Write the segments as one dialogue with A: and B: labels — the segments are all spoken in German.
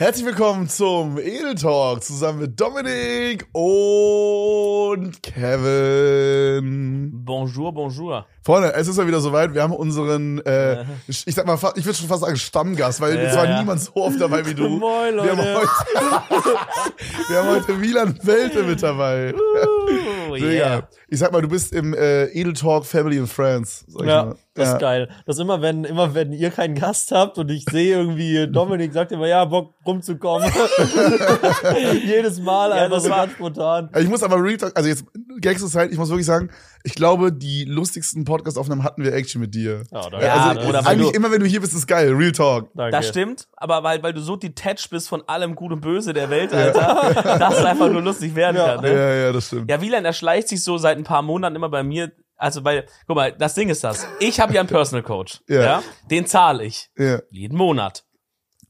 A: Herzlich willkommen zum Edel Talk zusammen mit Dominik und Kevin.
B: Bonjour, bonjour.
A: Freunde, es ist ja wieder soweit. Wir haben unseren, äh, ich sag mal, ich würde schon fast sagen Stammgast, weil
B: Ja,
A: es war
B: ja.
A: niemand so oft dabei wie du.
B: Moin,
A: Wir haben
B: Leute.
A: heute, wir haben heute Wieland Welte mit dabei. Digga,
B: yeah.
A: Ich sag mal, du bist im äh, Edel Talk Family and Friends. Sag ich
C: Ja,
A: mal.
C: Das
A: Ja.
C: ist geil. Das immer, wenn, immer wenn ihr keinen Gast habt und ich sehe irgendwie, Dominik sagt immer, ja, Bock rumzukommen. Jedes Mal
B: Ja,
C: einfach so
B: war-
C: ganz spontan.
A: Ich muss aber Real Talk, also jetzt Gags Zeit, ich muss wirklich sagen, ich glaube, die lustigsten Podcast-Aufnahmen hatten wir actually mit dir.
C: Ja, da-
B: Ja,
A: also,
B: oder weil
A: eigentlich
B: du-
A: immer, wenn du hier bist, ist geil. Real Talk.
C: Danke.
B: Das stimmt, aber weil, weil du so detached bist von allem Gut und Böse der Welt, Alter, dass es einfach nur lustig werden
C: Ja.
B: kann. Ne?
A: Ja, ja, das stimmt.
B: Ja, Wieland erschleicht sich so seit ein paar Monaten immer bei mir. Also, weil, guck mal, das Ding ist das. Ich habe ja einen Personal Coach.
A: Ja.
B: ja. Den zahle ich.
A: Ja.
B: Jeden Monat.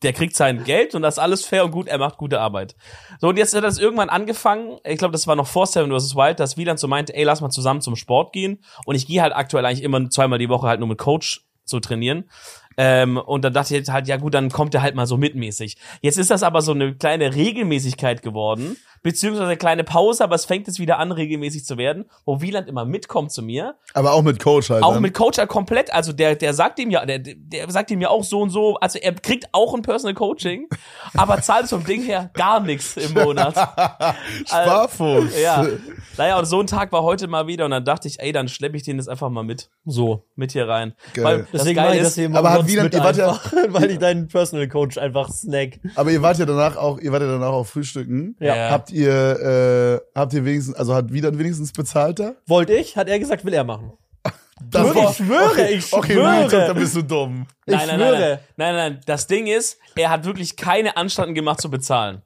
B: Der kriegt sein Geld und das ist alles fair und gut, er macht gute Arbeit. So, und jetzt hat das irgendwann angefangen, ich glaube, das war noch vor Seven vs. Wild, dass Wieland so meinte, ey, lass mal zusammen zum Sport gehen. Und ich gehe halt aktuell eigentlich immer zweimal die Woche halt nur mit Coach zu trainieren. Ähm, und dann dachte ich halt, ja gut, dann kommt er halt mal so mitmäßig. Jetzt ist das aber so eine kleine Regelmäßigkeit geworden, beziehungsweise eine kleine Pause, aber es fängt jetzt wieder an, regelmäßig zu werden, wo Wieland immer mitkommt zu mir
A: Aber auch mit Coach halt.
B: auch
A: ne?
B: mit Coach halt komplett, also der, der sagt ihm ja, der, der sagt ihm ja auch so und so, also er kriegt auch ein Personal Coaching, aber zahlt vom Ding her gar nichts im Monat.
A: Sparfuchs.
B: Ja. Naja, und so ein Tag war heute mal wieder und dann dachte ich, ey, dann schleppe ich den jetzt einfach mal mit,
C: So.
B: mit hier rein.
A: Geil.
B: Weil das
C: Deswegen mache ich
B: ist,
A: aber hat Wieland-
C: mit
A: ihr wart ja-
C: weil ich deinen Personal Coach einfach snack.
A: Aber ihr wart ja danach auch, ihr wart ja danach auch frühstücken.
C: Ja.
A: Habt ihr, äh, habt ihr wenigstens, also hat wieder wenigstens bezahlt da?
C: Wollte ich, hat er gesagt, will er machen.
A: Das
C: Wirklich? Ich schwöre, ich
A: Okay,
C: schwöre.
A: Real Talk, dann bist du dumm.
C: Ich
B: nein, nein, nein,
C: schwöre.
B: nein, nein, nein, das Ding ist, er hat wirklich keine Anstalten gemacht zu bezahlen.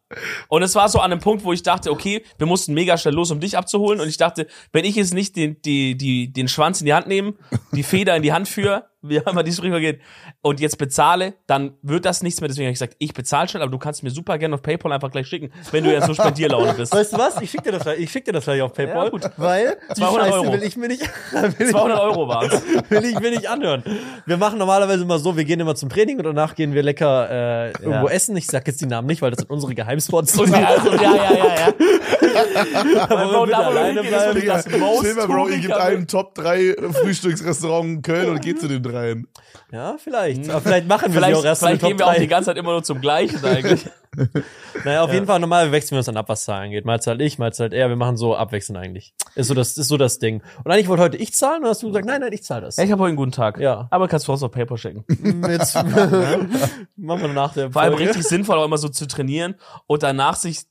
B: Und es war so an einem Punkt, wo ich dachte, okay, wir mussten mega schnell los, um dich abzuholen. Und ich dachte, wenn ich jetzt nicht den, die, die, den Schwanz in die Hand nehme, die Feder in die Hand führe, wie immer die Sprichwort geht, und jetzt bezahle, dann wird das nichts mehr. Deswegen habe ich gesagt, ich bezahle schnell, aber du kannst mir super gerne auf PayPal einfach gleich schicken, wenn du ja so Spendierlaune bist.
C: Weißt du was? Ich schick dir das, gleich- ich schick dir das gleich auf PayPal,
B: Ja, gut.
C: weil die
B: 200
C: Scheiße
B: Euro.
C: will ich mir nicht, will ich,
B: 200 Euro waren's.
C: will ich mir nicht anhören. Wir machen normalerweise immer so, wir gehen immer zum Training und danach gehen wir lecker äh, irgendwo essen. Ich sag jetzt die Namen nicht, weil das sind unsere Geheimspots.
B: Ja, also, ja, ja, ja, ja.
C: Aber
B: wir
C: alleine bleiben.
B: das
A: Bro, ihr gebt
B: tourige-
A: einen Top 3 Frühstücksrestaurant in Köln und geht zu den dreien.
C: Ja, vielleicht. Aber vielleicht machen wir sie
B: Vielleicht,
C: auch erst
B: vielleicht gehen wir auch die
C: 3.
B: ganze Zeit immer nur zum Gleichen eigentlich.
C: Naja, auf jeden Fall normal wechseln wir uns dann ab, was Zahlen geht. Mal zahlt ich, mal zahlt er. Wir machen so abwechselnd eigentlich. Ist so das, ist so das Ding. Und eigentlich wollte heute ich zahlen und hast du gesagt, nein, nein, ich zahle das.
B: Ja, ich habe heute einen guten Tag.
C: Ja.
B: Aber kannst du auch auf PayPal schicken.
C: Jetzt machen wir nach der
B: Vor allem
C: Folge.
B: richtig sinnvoll, auch immer so zu trainieren und danach sich.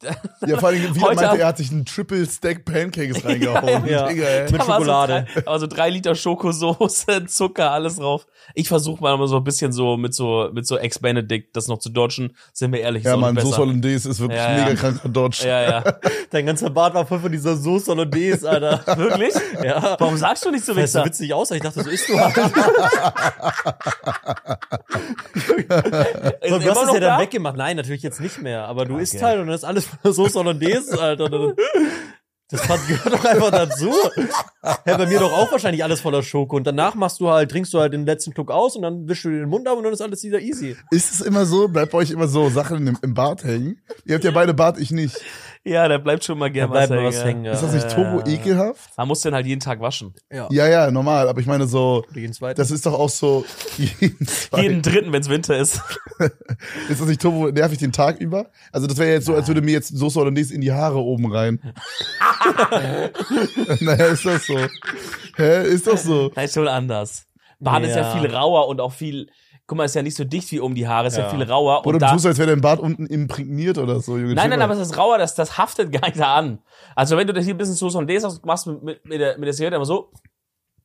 A: Ja, vor allem, wieder
B: Heute
A: meinte, er hat sich einen Triple Stack Pancakes reingehauen.
C: Ja.
A: Digga, ey.
C: Mit Schokolade.
B: So drei, aber so drei Liter Schokosoße, Zucker, alles drauf. Ich versuche mal immer so ein bisschen so mit so mit so Ex Benedict, das noch zu dodgen. Sind wir ehrlich,
A: Ja,
B: so
A: Mann,
B: besser.
A: Soße Hollandaise ist wirklich
B: Ja, ja.
A: mega kranker Dodge.
B: Ja, ja.
C: Dein ganzer Bart war voll von dieser Soße Hollandaise, Alter.
B: Wirklich?
C: Ja.
B: Warum sagst du nicht so
C: Das sieht so witzig aus, aber ich dachte, so isst du halt.
B: Ist
C: Du hast es ja dann
B: da?
C: weggemacht. Nein, natürlich jetzt nicht mehr. Aber du isst halt und dann ist alles von der Soße Hollandaise, Alter. Das gehört doch einfach dazu. Ja, bei mir doch auch wahrscheinlich alles voller Schoko. Und danach machst du halt, trinkst du halt den letzten Schluck aus und dann wischst du dir den Mund ab und dann ist alles wieder easy.
A: Ist es immer so? Bleibt bei euch immer so Sachen im, im Bart hängen? Ihr habt ja beide Bart, ich nicht.
B: Ja, da bleibt schon mal gerne was
C: mal was
B: hängen.
C: hängen.
A: Ist das nicht turbo ekelhaft?
B: Man muss den halt jeden Tag waschen.
C: Ja.
A: Ja, ja, normal. Aber ich meine so,
C: Jeden zweiten.
A: das ist doch auch so jeden.
B: Jeden dritten, wenn es Winter ist.
A: Ist das nicht turbo nervig den Tag über? Also das wäre jetzt so, als würde mir jetzt Soße Hollandaise in die Haare oben rein. naja, ist das so? Hä, ist doch so?
B: Das ist schon anders. Ist ja
C: Ja.
B: viel rauer und auch viel, guck mal, ist ja nicht so dicht wie um die Haare, ist ja,
C: Ja.
B: viel rauer.
A: Oder
B: und
A: du tust, als wäre dein Bart unten imprägniert oder so, Junge.
B: nein, nein,
A: Chill
B: aber
A: mal.
B: es ist rauer, das, das haftet gar nicht da an. Also wenn du das hier ein bisschen so hast, machst mit, mit, mit der, mit der Zigarette immer so,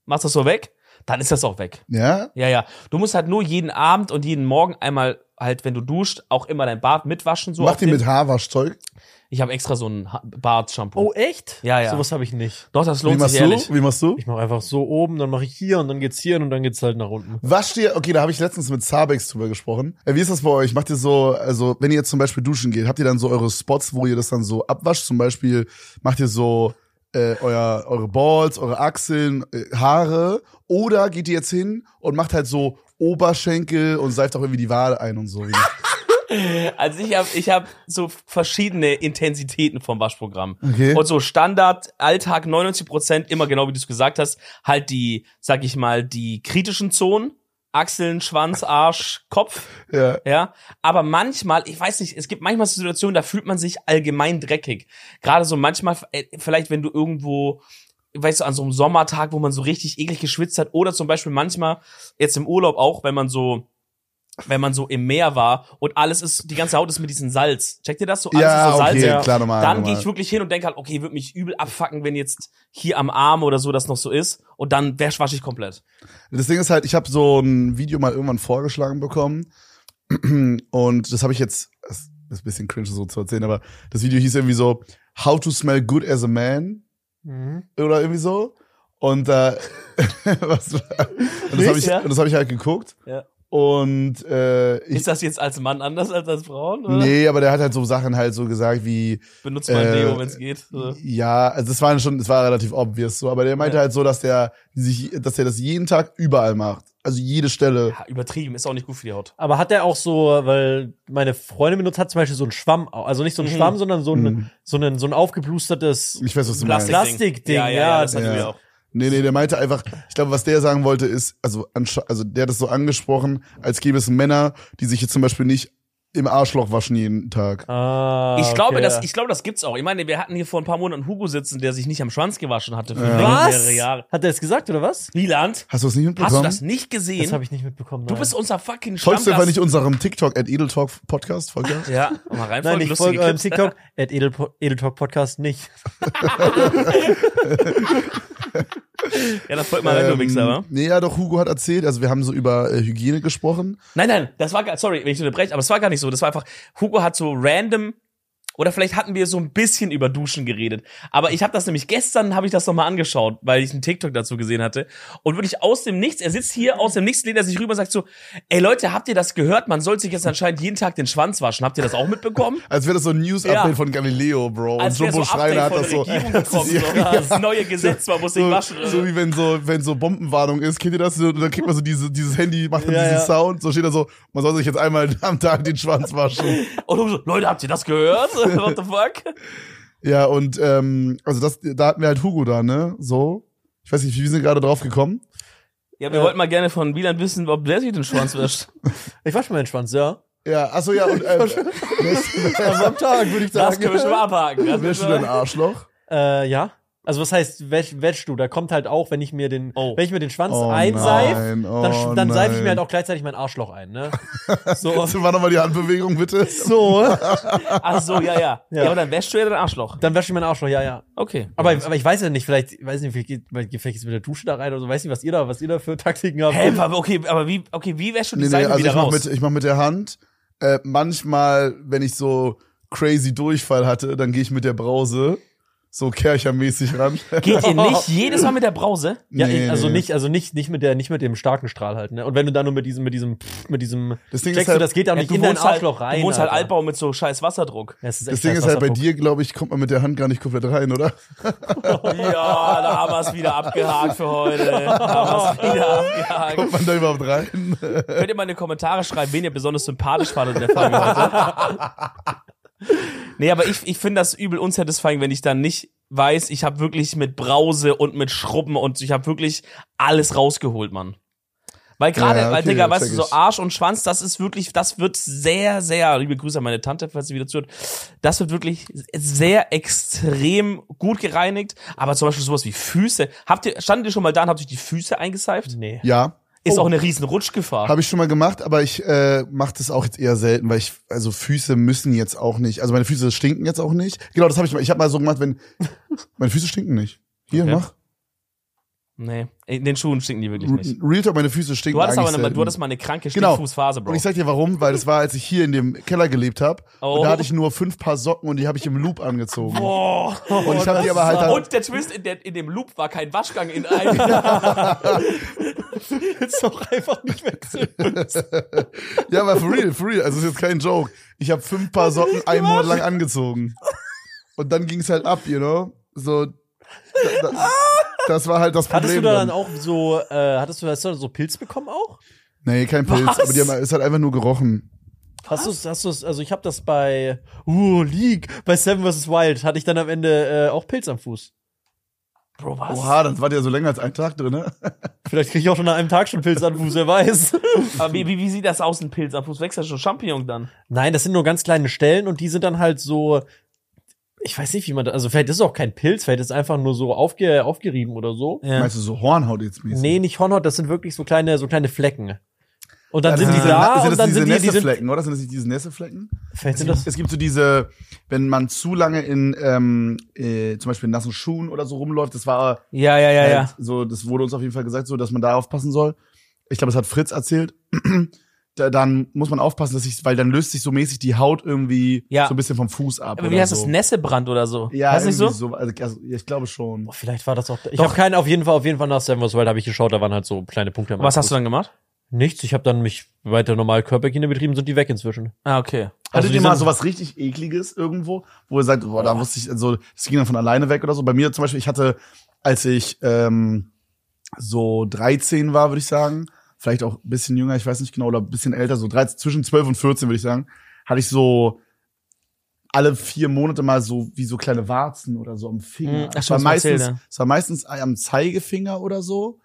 B: machst das so weg, dann ist das auch weg.
A: Ja?
B: Ja, ja. Du musst halt nur jeden Abend und jeden Morgen einmal halt, wenn du duscht, auch immer dein Bart mitwaschen. So
A: Mach die mit Haarwaschzeug.
B: Ich habe extra so ein Ha- Bart-Shampoo.
C: Oh, echt?
B: Ja, ja.
C: Sowas habe ich nicht.
B: Doch, das
A: Wie
B: lohnt
A: machst
B: sich ehrlich.
A: du? Wie machst du?
C: Ich mache einfach so oben, dann mache ich hier und dann geht's hier und dann geht's halt nach unten.
A: Wasch dir, okay, da habe ich letztens mit Zabex drüber gesprochen. Äh, Wie ist das bei euch? Macht ihr so, also wenn ihr jetzt zum Beispiel duschen geht, habt ihr dann so eure Spots, wo ihr das dann so abwascht? Zum Beispiel macht ihr so äh, euer, eure Balls, eure Achseln, äh, Haare oder geht ihr jetzt hin und macht halt so Oberschenkel und seift auch irgendwie die Wade ein und so.
B: Also ich habe ich hab so verschiedene Intensitäten vom Waschprogramm.
A: Okay.
B: Und so Standard, Alltag 99 Prozent, immer genau wie du es gesagt hast, halt die, sag ich mal, die kritischen Zonen. Achseln, Schwanz, Arsch, Kopf.
A: Ja.
B: Ja, aber manchmal, ich weiß nicht, es gibt manchmal Situationen, da fühlt man sich allgemein dreckig. Gerade so manchmal, äh, vielleicht wenn du irgendwo, weißt du, an so einem Sommertag, wo man so richtig eklig geschwitzt hat, oder zum Beispiel manchmal jetzt im Urlaub auch, wenn man so wenn man so im Meer war und alles ist, die ganze Haut ist mit diesem Salz. Checkt ihr das so? Alles
A: Ja,
B: ist so
A: okay,
B: salzig.
A: klar, normal,
B: Dann gehe ich wirklich hin und denke halt, okay, würde mich übel abfacken, wenn jetzt hier am Arm oder so das noch so ist. Und dann wäsch wasche ich komplett.
A: Das Ding ist halt, ich habe so ein Video mal irgendwann vorgeschlagen bekommen und das habe ich jetzt, das ist ein bisschen cringe so zu erzählen, aber das Video hieß irgendwie so How to smell good as a man
C: Mhm.
A: oder irgendwie so und äh, was, und das habe ich,
B: Ja.
A: und das hab ich halt geguckt
B: Ja.
A: Und äh, ich,
B: Ist das jetzt als Mann anders als als Frauen? Oder?
A: nee, aber der hat halt so Sachen halt so gesagt wie
B: Benutzt mal
A: Äh,
B: Deo, wenn es geht. So.
A: Ja, also das war schon, das war relativ obvious so, aber der meinte
B: Ja.
A: halt so, dass der sich, dass er das jeden Tag überall macht. Also jede Stelle.
B: Ja, übertrieben, ist auch nicht gut für die Haut.
C: Aber hat er auch so, weil meine Freundin benutzt hat zum Beispiel so einen Schwamm, also nicht so einen
B: Mhm.
C: Schwamm, sondern so ein,
A: Mhm.
C: so ein, so ein aufgeblustertes.
A: Ich weiß, was du
B: Plastik-
A: meinst.
C: Plastikding,
B: ja, ja, ja,
C: ja,
B: das hatten
A: ja.
B: wir auch.
A: Nee, nee, der meinte einfach, ich glaube, was der sagen wollte, ist, also, also der hat das so angesprochen, als gäbe es Männer, die sich jetzt zum Beispiel nicht im Arschloch waschen jeden Tag.
C: Ah,
B: Ich glaube,
C: okay.
B: das, ich glaube, das gibt's auch. Ich meine, wir hatten hier vor ein paar Monaten Hugo sitzen, der sich nicht am Schwanz gewaschen hatte für
A: Ja.
B: mehrere
C: Was?
B: Jahre.
C: Hat er es gesagt oder was?
B: Wieland,
A: Hast du es nicht mitbekommen?
B: hast du das nicht gesehen?
C: Das habe ich nicht mitbekommen.
B: du
C: nein.
B: bist unser fucking
A: Folgst du einfach nicht unserem TikTok at Edeltalk Podcast? Folgt ihr?
B: Ja, mal reinfolgen,
C: Nein, ich folge eurem. TikTok, at Edeltalk Podcast nicht.
B: Ja, dann folgt mal rein, du Wichser, wa?
A: Ähm, nee, ja, doch, Hugo hat erzählt, also wir haben so über äh, Hygiene gesprochen.
B: Nein, nein, das war gar, sorry, wenn ich unterbreche, aber es war gar nicht so. Das war einfach, Hugo hat so random, oder vielleicht hatten wir so ein bisschen über Duschen geredet. Aber ich habe das nämlich gestern, habe ich das nochmal angeschaut, weil ich einen TikTok dazu gesehen hatte. Und wirklich aus dem Nichts, er sitzt hier, aus dem Nichts lehnt er sich rüber und sagt so, ey Leute, habt ihr das gehört? Man soll sich jetzt anscheinend jeden Tag den Schwanz waschen. Habt ihr das auch mitbekommen?
A: Als wäre das so ein News-Update
B: Ja.
A: von Galileo, Bro.
B: Als
A: und
B: so
A: Jumbo
B: Update
A: Schreiner hat das so.
B: So, Das neue Gesetz, man muss sich
A: So,
B: waschen.
A: so wie wenn so, wenn so Bombenwarnung ist, kennt ihr das? So, dann kriegt man so diese, dieses Handy, macht dann
C: Ja,
A: diesen. Sound, so steht da so, man soll sich jetzt einmal am Tag den Schwanz waschen.
B: Und so, Leute, habt ihr das gehört? What the fuck?
A: Ja, und ähm, also das, da hatten wir halt Hugo da, ne? So. Ich weiß nicht, wie sind wir gerade drauf gekommen?
B: Ja, wir
C: Ja.
B: wollten mal gerne von Wieland wissen, ob der sich den Schwanz wäscht.
C: Ich wasche meinen Schwanz, ja.
A: Ja, achso, ja, und äh,
C: am Tag, würde ich
B: Das
C: sagen.
B: können wir schon mal abhaken. Das
A: wäschst du dein Arschloch?
C: Äh, ja. Also was heißt wäsch, wäschst du? Da kommt halt auch, wenn ich mir den,
B: Oh.
C: wenn ich mir den Schwanz
A: Oh
C: einseife,
A: nein, oh
C: dann, dann seife ich mir halt auch gleichzeitig mein Arschloch ein, ne? So.
A: So, war nochmal die Handbewegung, bitte.
C: so.
B: Ach so, ja, ja. Ja,
C: Ja.
B: aber dann wäschst du ja dein Arschloch.
C: Dann wasche ich mein Arschloch, ja, ja.
B: Okay.
C: Aber, aber ich weiß ja nicht, vielleicht, ich weiß nicht, vielleicht geht, vielleicht es mit der Dusche da rein oder so, weiß nicht, was ihr da, was ihr da für Taktiken habt.
B: Hä, aber okay, aber wie, okay, wie wäschst du die
A: Nee, nee,
B: Seife
A: also
B: wieder
A: ich mach,
B: raus?
A: mit, ich mach mit der Hand. Äh, manchmal, wenn ich so crazy Durchfall hatte, dann gehe ich mit der Brause so Kerchermäßig ran.
B: Geht ihr nicht jedes Mal mit der Brause?
C: Ja,
A: Nee,
C: ich, also
A: nee.
C: nicht, also nicht, nicht mit der, nicht mit dem starken Strahl halt, ne? Und wenn du dann nur mit diesem, mit diesem, mit diesem,
A: Das Ding ist
C: checkst du,
A: halt-
C: das geht auch
B: Ja,
C: nicht in dein Arschloch
B: halt,
C: rein.
B: du wohnst halt. Altbau mit so scheiß Wasserdruck.
C: Ja,
A: Das
C: echt
A: Ding ist halt bei dir, glaube ich, kommt man mit der Hand gar nicht komplett rein, oder?
B: Ja, da haben wir es wieder abgehakt für heute. Da haben wir es wieder abgehakt.
A: Kommt man da überhaupt rein?
B: Könnt ihr mal in die Kommentare schreiben, wen ihr besonders sympathisch fandet in der Folge heute? nee, aber ich, ich finde das übel unsatisfying, wenn ich dann nicht weiß, ich habe wirklich mit Brause und mit Schrubben und ich habe wirklich alles rausgeholt, Mann. Weil gerade,
A: Ja,
B: weil,
A: okay,
B: Digga, weißt du, so. Arsch und Schwanz, das ist wirklich, das wird sehr, sehr, liebe Grüße an meine Tante, falls sie wieder zuhört, das wird wirklich sehr extrem gut gereinigt, aber zum Beispiel sowas wie Füße, habt ihr, standet ihr schon mal da und habt euch die Füße eingeseift?
C: Nee.
A: Ja,
B: Ist
C: Oh.
B: auch eine riesen Rutschgefahr.
A: habe ich schon mal gemacht, aber ich äh, mache das auch jetzt eher selten, weil ich, also Füße müssen jetzt auch nicht, also meine Füße stinken jetzt auch nicht. Genau, das habe ich mal. Ich habe mal so gemacht, wenn meine Füße stinken nicht. Hier,
B: Okay.
A: mach.
B: Nee, in den Schuhen stinken die wirklich nicht.
A: Real Talk, meine Füße stinken
B: Du hattest aber eine, du hattest mal eine kranke
A: Genau.
B: Stinkfußphase, Bro.
A: Und ich sag dir warum, weil das war, als ich hier in dem Keller gelebt habe.
B: Oh.
A: Und da hatte ich nur fünf Paar Socken und die habe ich im Loop angezogen.
B: Boah.
A: Und ich habe die aber halt dann,
B: Und der Twist in, der, in dem Loop war kein Waschgang in einem.
C: Jetzt doch einfach nicht wechseln.
A: Ja, aber for real, for real. Also ist jetzt kein Joke. Ich habe fünf Paar Socken einen Monat lang angezogen. Und dann ging's halt ab, you know? So. Da, da, das war halt das Problem.
C: Hattest du da dann
A: dann.
C: auch so, äh, hattest du, hast du da so Pilz bekommen auch?
A: Nee, kein Pilz.
B: Was?
A: Aber die haben, es hat einfach nur gerochen.
C: Hast du's, hast du's, also ich habe das bei uh, League, bei Seven vs. Wild, hatte ich dann am Ende äh, auch Pilz am Fuß.
B: Bro, was?
A: Oha, das war ja so länger als ein Tag drin, ne?
C: Vielleicht kriege ich auch schon nach einem Tag schon Pilz am Fuß, wer weiß.
B: Aber wie, wie, wie sieht das aus, ein Pilz am Fuß? Wächst ja schon Champignon dann?
C: Nein, das sind nur ganz kleine Stellen und die sind dann halt so, ich weiß nicht, wie man da, also vielleicht ist es auch kein Pilz, vielleicht ist es einfach nur so aufge, aufgerieben oder so.
B: Ja.
A: Meinst du so Hornhaut jetzt mäßig?
C: Nee, nicht Hornhaut, das sind wirklich so kleine, so kleine Flecken. Und dann
A: Also
C: sind die
A: diese-
C: da
A: sind
C: und
A: das
C: dann
A: diese
C: sind die,
A: Nässeflecken, oder? Sind das nicht diese Nässeflecken?
C: vielleicht sind
A: Es
C: das,
A: gibt, es gibt so diese, wenn man zu lange in ähm, äh, zum Beispiel in nassen Schuhen oder so rumläuft, das war
B: Ja, ja, ja,
A: halt
B: ja.
A: so, das wurde uns auf jeden Fall gesagt, so, dass man da aufpassen soll. Ich glaube, das hat Fritz erzählt. Da, dann muss man aufpassen, dass sich, weil dann löst sich so mäßig die Haut irgendwie
B: Ja.
A: so ein bisschen vom Fuß ab.
B: Aber wie heißt
A: so.
B: das? Nässebrand oder so?
A: Ja,
B: heißt nicht so?
A: so. Also, also, ich glaube schon.
C: Boah, vielleicht war das auch, ich habe keinen, auf jeden Fall, auf jeden Fall nach Seven vs. Wild habe ich geschaut, da waren halt so kleine Punkte. am
B: Was hast du dann gemacht?
C: Nichts, ich habe dann mich weiter normal Körperhygiene betrieben, sind die weg inzwischen.
B: Ah, okay.
A: Hattet
C: Also
A: ihr
C: die
A: mal sowas richtig ekliges irgendwo, wo ihr sagt, boah, da wusste ich, also das ging dann von alleine weg oder so. Bei mir zum Beispiel, ich hatte, als ich ähm, so 13 war, würde ich sagen, vielleicht auch ein bisschen jünger, ich weiß nicht genau, oder ein bisschen älter, so 13, zwischen 12 und 14, würde ich sagen, hatte ich so alle vier Monate mal so wie so kleine Warzen oder so am Finger.
B: Hm, ach,
A: es, war meistens,
B: erzählt, ja.
A: es war meistens am Zeigefinger oder so.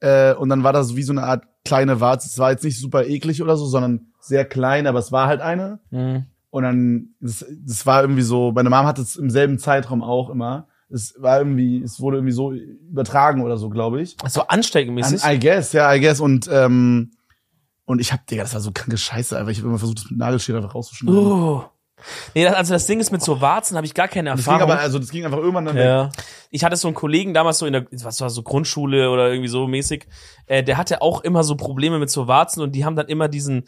A: Äh, und dann war das wie so eine Art kleine Warze. Es war jetzt nicht super eklig oder so, sondern sehr klein, aber es war halt eine.
B: Mhm.
A: Und dann, das, das war irgendwie so, meine Mom hatte es im selben Zeitraum auch immer. Es war irgendwie, es wurde irgendwie so übertragen oder so, glaube ich.
B: So ansteckmäßig.
A: I guess, ja, I guess. Und, ähm, und ich hab, Digga, das war so kranke Scheiße, einfach. Ich habe immer versucht, das mit Nagelschere einfach rauszuschneiden.
B: Oh. Nee, das- also das Ding ist mit so Warzen habe ich gar keine
A: das ging
B: Erfahrung.
A: aber, also das ging einfach irgendwann dann weg.
C: Ja.
B: ich hatte so einen Kollegen damals so in der, was war so Grundschule oder irgendwie so mäßig, äh, der hatte auch immer so Probleme mit so Warzen und die haben dann immer diesen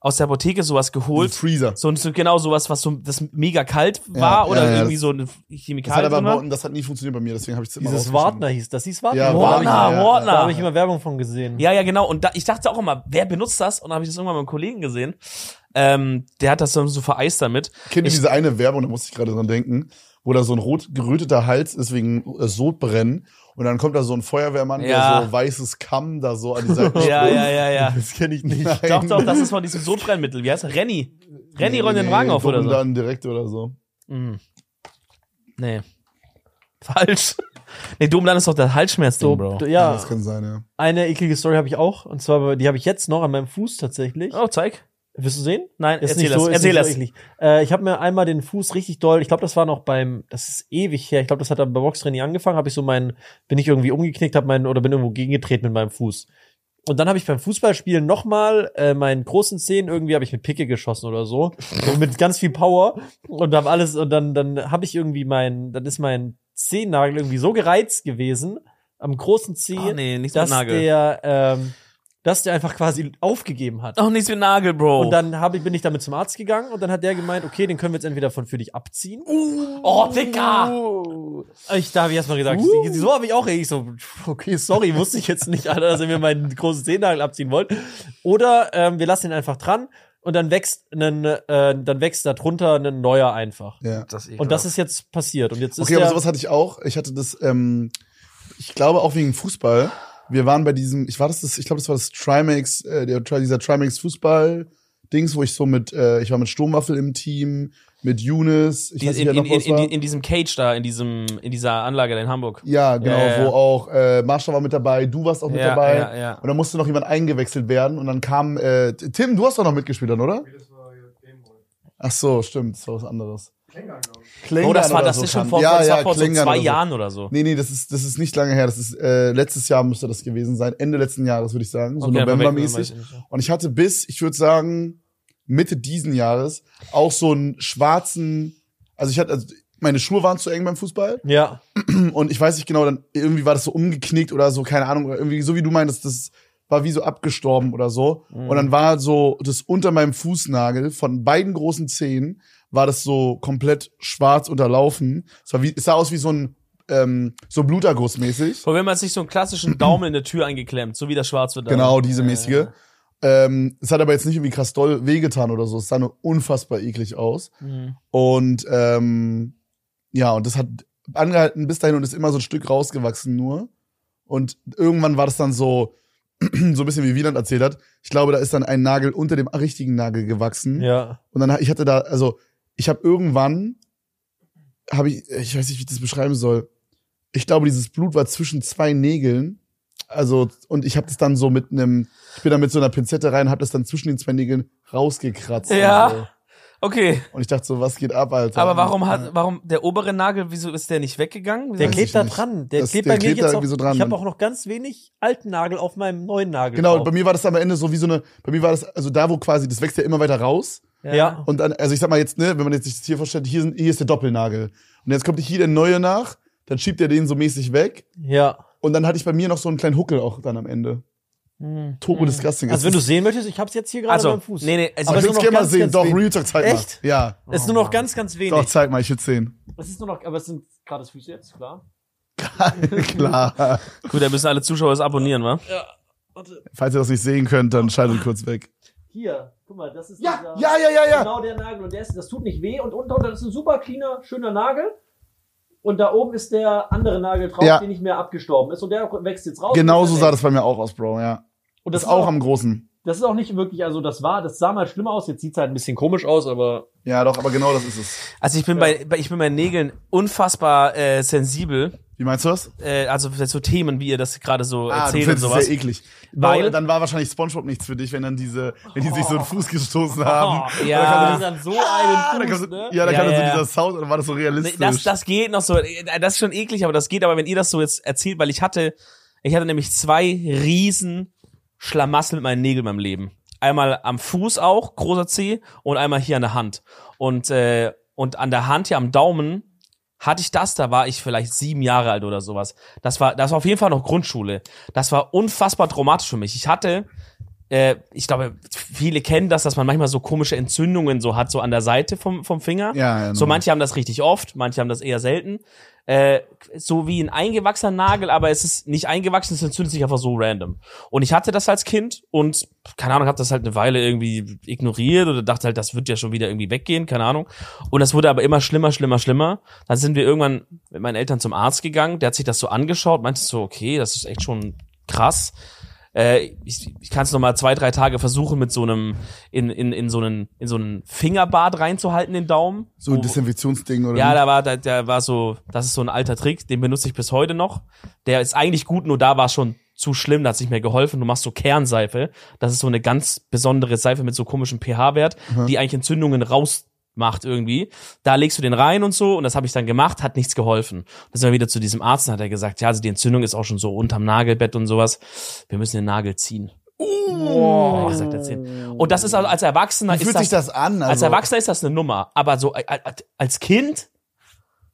B: aus der Apotheke sowas geholt.
A: Freezer.
B: So, so genau sowas, was so das mega kalt war
A: Ja,
B: oder
A: ja, ja,
B: irgendwie
A: das-
B: so eine
A: Das hat
B: Chemikalie
A: aber. Morten, das hat nie funktioniert bei mir, deswegen habe ich immer
C: Dieses. Wartner hieß, das hieß Wartner.
A: Ja,
C: Da
B: Wartner,
C: hab ich-
A: ja,
B: Wartner.
C: Da habe ich immer Werbung von gesehen.
B: Ja, ja, genau. Und da, ich dachte auch immer, wer benutzt das? Und dann habe ich das irgendwann mit einem Kollegen gesehen. Ähm, der hat das dann so vereist damit.
A: Kennt ihr diese eine Werbung, da musste ich gerade dran denken, wo da so ein rot geröteter Hals ist wegen äh, Sodbrennen und dann kommt da so ein Feuerwehrmann,
B: Ja.
A: der so weißes Kamm da so an die Seite
B: Ja, ja, ja, ja.
C: Das kenne ich nicht.
A: Nein.
B: Doch, doch, das ist von diesem Sodbrennmittel. Wie heißt er? Renny. Renny räumt den Wagen auf oder so.
A: Dann direkt oder so.
B: Mhm. Nee. Falsch. Nee, Domland ist doch der Halsschmerzding,
C: So,
B: Bro.
C: ja,
A: Das kann sein, ja.
C: eine eklige Story habe ich auch. Und zwar, die habe ich jetzt noch an meinem Fuß tatsächlich.
B: Oh, zeig.
C: Willst du sehen?
B: Nein,
C: Ist
B: erzähl
C: nicht
B: das.
C: so, ist
B: erzähl
C: nicht
B: das.
C: so eklig. Äh, ich habe mir einmal den Fuß richtig doll, ich glaube, das war noch beim, das ist ewig her, ich glaube, das hat dann bei Boxtraining angefangen, habe ich so meinen, bin ich irgendwie umgeknickt, habe meinen, oder bin irgendwo gegengetreten mit meinem Fuß. Und dann habe ich beim Fußballspielen nochmal äh, meinen großen Zehen irgendwie habe ich mit Picke geschossen oder so, so mit ganz viel Power und habe alles und dann dann habe ich irgendwie mein, dann ist mein Zehennagel irgendwie so gereizt gewesen am großen Zeh,
B: Oh, nee,
C: dass
B: Nagel.
C: der ähm, dass der einfach quasi aufgegeben hat.
B: Oh, nichts mit Nagel, Bro.
C: Und dann hab ich, bin ich damit zum Arzt gegangen und dann hat der gemeint, okay, den können wir jetzt entweder von für dich abziehen.
B: oh, Dicker.
C: Ich, da habe ich erstmal gesagt,
B: Uh.
C: so habe ich auch ich so, okay, sorry, wusste ich jetzt nicht, Alter, dass ihr mir meinen großen Zehennagel abziehen wollt. Oder ähm, wir lassen ihn einfach dran und dann wächst ein, äh, dann wächst da drunter ein neuer einfach.
A: ja.
C: Und das ist jetzt passiert. Und jetzt ist
A: Okay, aber sowas hatte ich auch. Ich hatte das, ähm, ich glaube auch wegen Fußball. Wir waren bei diesem, ich war das, das ich glaube, das war das Trimax, äh, der, dieser Trimax Fußball Dings, wo ich so mit, äh, ich war mit Sturmwaffel im Team, mit Younes, ich
B: Die,
A: weiß nicht,
B: in,
A: wer
B: in,
A: noch was
B: in,
A: war.
B: in, in diesem Cage da, in diesem, in dieser Anlage da in Hamburg.
A: ja, genau,
B: ja, ja.
A: wo auch äh, Marsha war mit dabei, du warst auch mit
B: Ja,
A: dabei.
B: ja, ja.
A: Und dann musste noch jemand eingewechselt werden und dann kam äh, Tim, du hast doch noch mitgespielt dann, oder? Ach so, stimmt, das war was anderes. Klängern
B: Oh, das war, das
A: so
B: ist schon vor,
A: ja, ja,
B: vor so zwei
A: oder so.
B: Jahren oder so.
A: Nee, nee, das ist, das ist nicht lange her. Das ist äh, letztes Jahr müsste das gewesen sein. Ende letzten Jahres, würde ich sagen. So
B: Okay,
A: Novembermäßig. Und ich hatte bis, ich würde sagen, Mitte diesen Jahres auch so einen schwarzen, also ich hatte, also meine Schuhe waren zu eng beim Fußball
C: ja,
A: und ich weiß nicht genau, dann irgendwie war das so umgeknickt oder so, keine Ahnung, oder irgendwie so wie du meinst, das war wie so abgestorben oder so. Und dann war so das unter meinem Fußnagel von beiden großen Zehen war das so komplett schwarz unterlaufen. Es, war wie, es sah aus wie so ein ähm, so Bluterguss mäßig.
B: Vor wenn man sich so einen klassischen Daumen in der Tür eingeklemmt, so wie das schwarz wird.
A: Genau, diese mäßige. Ähm, es hat aber jetzt nicht irgendwie krass doll wehgetan oder so. Es sah nur unfassbar eklig aus.
B: Mhm.
A: Und ähm, ja, und das hat angehalten bis dahin und ist immer so ein Stück rausgewachsen nur. Und irgendwann war das dann so, so ein bisschen wie Wieland erzählt hat. Ich glaube, da ist dann ein Nagel unter dem richtigen Nagel gewachsen.
C: Ja.
A: Und dann, ich hatte da, also, ich habe irgendwann, habe ich, ich weiß nicht, wie ich das beschreiben soll. Ich glaube, dieses Blut war zwischen zwei Nägeln. Also, und ich habe das dann so mit einem, ich bin da mit so einer Pinzette rein, habe das dann zwischen den zwei Nägeln rausgekratzt.
B: Ja.
A: So.
B: Okay.
A: und ich dachte so, was geht ab, Alter?
B: Aber warum hat, warum der obere Nagel, wieso ist der nicht weggegangen?
C: Der klebt da
A: nicht.
C: dran. Der
A: Das-
C: klebt
A: der
C: bei mir
A: klebt da
C: jetzt
A: irgendwie
C: auch,
A: so dran.
C: Ich habe auch noch ganz wenig alten Nagel auf meinem neuen Nagel.
A: Genau,
C: drauf.
A: bei mir war das am Ende so wie so eine, bei mir war das, also da, wo quasi, das wächst ja immer weiter raus.
C: Ja.
A: Und dann, also ich sag mal jetzt, ne, wenn man jetzt sich das hier vorstellt, hier, sind, hier ist der Doppelnagel. Und jetzt kommt hier der neue nach, dann schiebt er den so mäßig weg.
C: Ja.
A: Und dann hatte ich bei mir noch so einen kleinen Huckel auch dann am Ende. Turbo Disgusting.
C: Also wenn du sehen möchtest, ich hab's jetzt hier gerade
B: Also,
C: beim Fuß.
B: nee, nee, also
C: Aber
A: ich
C: ist
A: gerne
C: noch
A: mal
C: ganz,
A: sehen.
C: ganz
A: Doch,
C: wenig.
A: Real Talk, zeig
C: Echt?
A: mal. Ja.
C: Es ist nur noch ganz, ganz wenig.
A: Doch, zeig mal, ich will sehen.
C: Es ist nur noch, aber es sind gerade das Füße jetzt, klar.
A: Klar.
B: gut, dann müssen alle Zuschauer es abonnieren, wa?
C: Ja. Warte.
A: Falls ihr das nicht sehen könnt, dann schaltet kurz weg.
C: Hier, guck mal, das ist
A: Ja,
C: dieser,
A: ja, ja, ja, ja.
C: genau der Nagel und der ist, das tut nicht weh und unten drunter das ist ein super cleaner, schöner Nagel. Und da oben ist der andere Nagel drauf,
A: Ja.
C: der nicht mehr abgestorben ist und der wächst jetzt raus.
A: Genauso sah das bei mir auch aus, Bro, ja.
C: Und
A: Das ist auch am großen.
C: Das ist auch nicht wirklich, also das war, das sah mal schlimmer aus, jetzt sieht's halt ein bisschen komisch aus, aber
A: Ja, doch, aber genau das ist es.
B: Also ich bin bei, bei, ich bin bei Nägeln unfassbar äh, sensibel.
A: Wie meinst du das?
B: Äh, also so Themen, wie ihr das gerade so
A: Ah, du
B: erzählt und
A: findest es
B: sowas.
A: sehr eklig.
B: Weil-
A: dann war wahrscheinlich Spongebob nichts für dich, wenn dann diese, wenn die sich so einen Fuß gestoßen haben.
B: Oh, ja.
C: dann so
A: Ah, da
C: einen Fuß,
A: so,
C: ne?
A: ja, da
B: Ja,
A: kam dann so
B: ja.
A: dieser Sound und dann war das so realistisch.
B: Das, das geht noch so. äh, Das ist schon eklig, aber das geht. Aber wenn ihr das so jetzt erzählt, weil ich hatte, ich hatte nämlich zwei riesen Schlamassel mit meinen Nägeln in meinem Leben. Einmal am Fuß auch, großer C, und einmal hier an der Hand. Und, äh, und an der Hand hier am Daumen hatte ich das, da war ich vielleicht sieben Jahre alt oder sowas. Das war, das war auf jeden Fall noch Grundschule. Das war unfassbar traumatisch für mich. Ich hatte, äh, ich glaube, viele kennen das, dass man manchmal so komische Entzündungen so hat, so an der Seite vom, vom Finger.
A: Ja, ja,
B: So manche haben das richtig oft, manche haben das eher selten. Äh, so wie ein eingewachsener Nagel, aber es ist nicht eingewachsen, es entzündet sich einfach so random. Und ich hatte das als Kind und keine Ahnung, habe das halt eine Weile irgendwie ignoriert oder dachte halt, das wird ja schon wieder irgendwie weggehen, keine Ahnung. Und das wurde aber immer schlimmer, schlimmer, schlimmer. Dann sind wir irgendwann mit meinen Eltern zum Arzt gegangen, der hat sich das so angeschaut, meinte so, okay, das ist echt schon krass. Äh, ich ich kann es noch mal zwei, drei Tage versuchen, mit so einem in, in, in so einen in so einen Fingerbad reinzuhalten, den Daumen.
A: so ein Desinfektionsding oder
B: ja, da war, da, da war so, das ist so ein alter Trick, den benutze ich bis heute noch. Der ist eigentlich gut, nur da war es schon zu schlimm, da hat nicht mehr geholfen. Du machst so Kernseife. Das ist so eine ganz besondere Seife mit so komischem pH-Wert, die eigentlich Entzündungen rausmacht irgendwie. Da legst du den rein und so und das habe ich dann gemacht, hat nichts geholfen. Dann sind wir wieder zu diesem Arzt und hat er gesagt, ja, also die Entzündung ist auch schon so unterm Nagelbett und sowas. Wir müssen den Nagel ziehen.
A: Oh.
B: Er. Und das ist also als Erwachsener
A: Wie
B: ist
A: fühlt
B: das,
A: sich das an? Also,
B: als Erwachsener ist das eine Nummer, aber so äh, äh, als Kind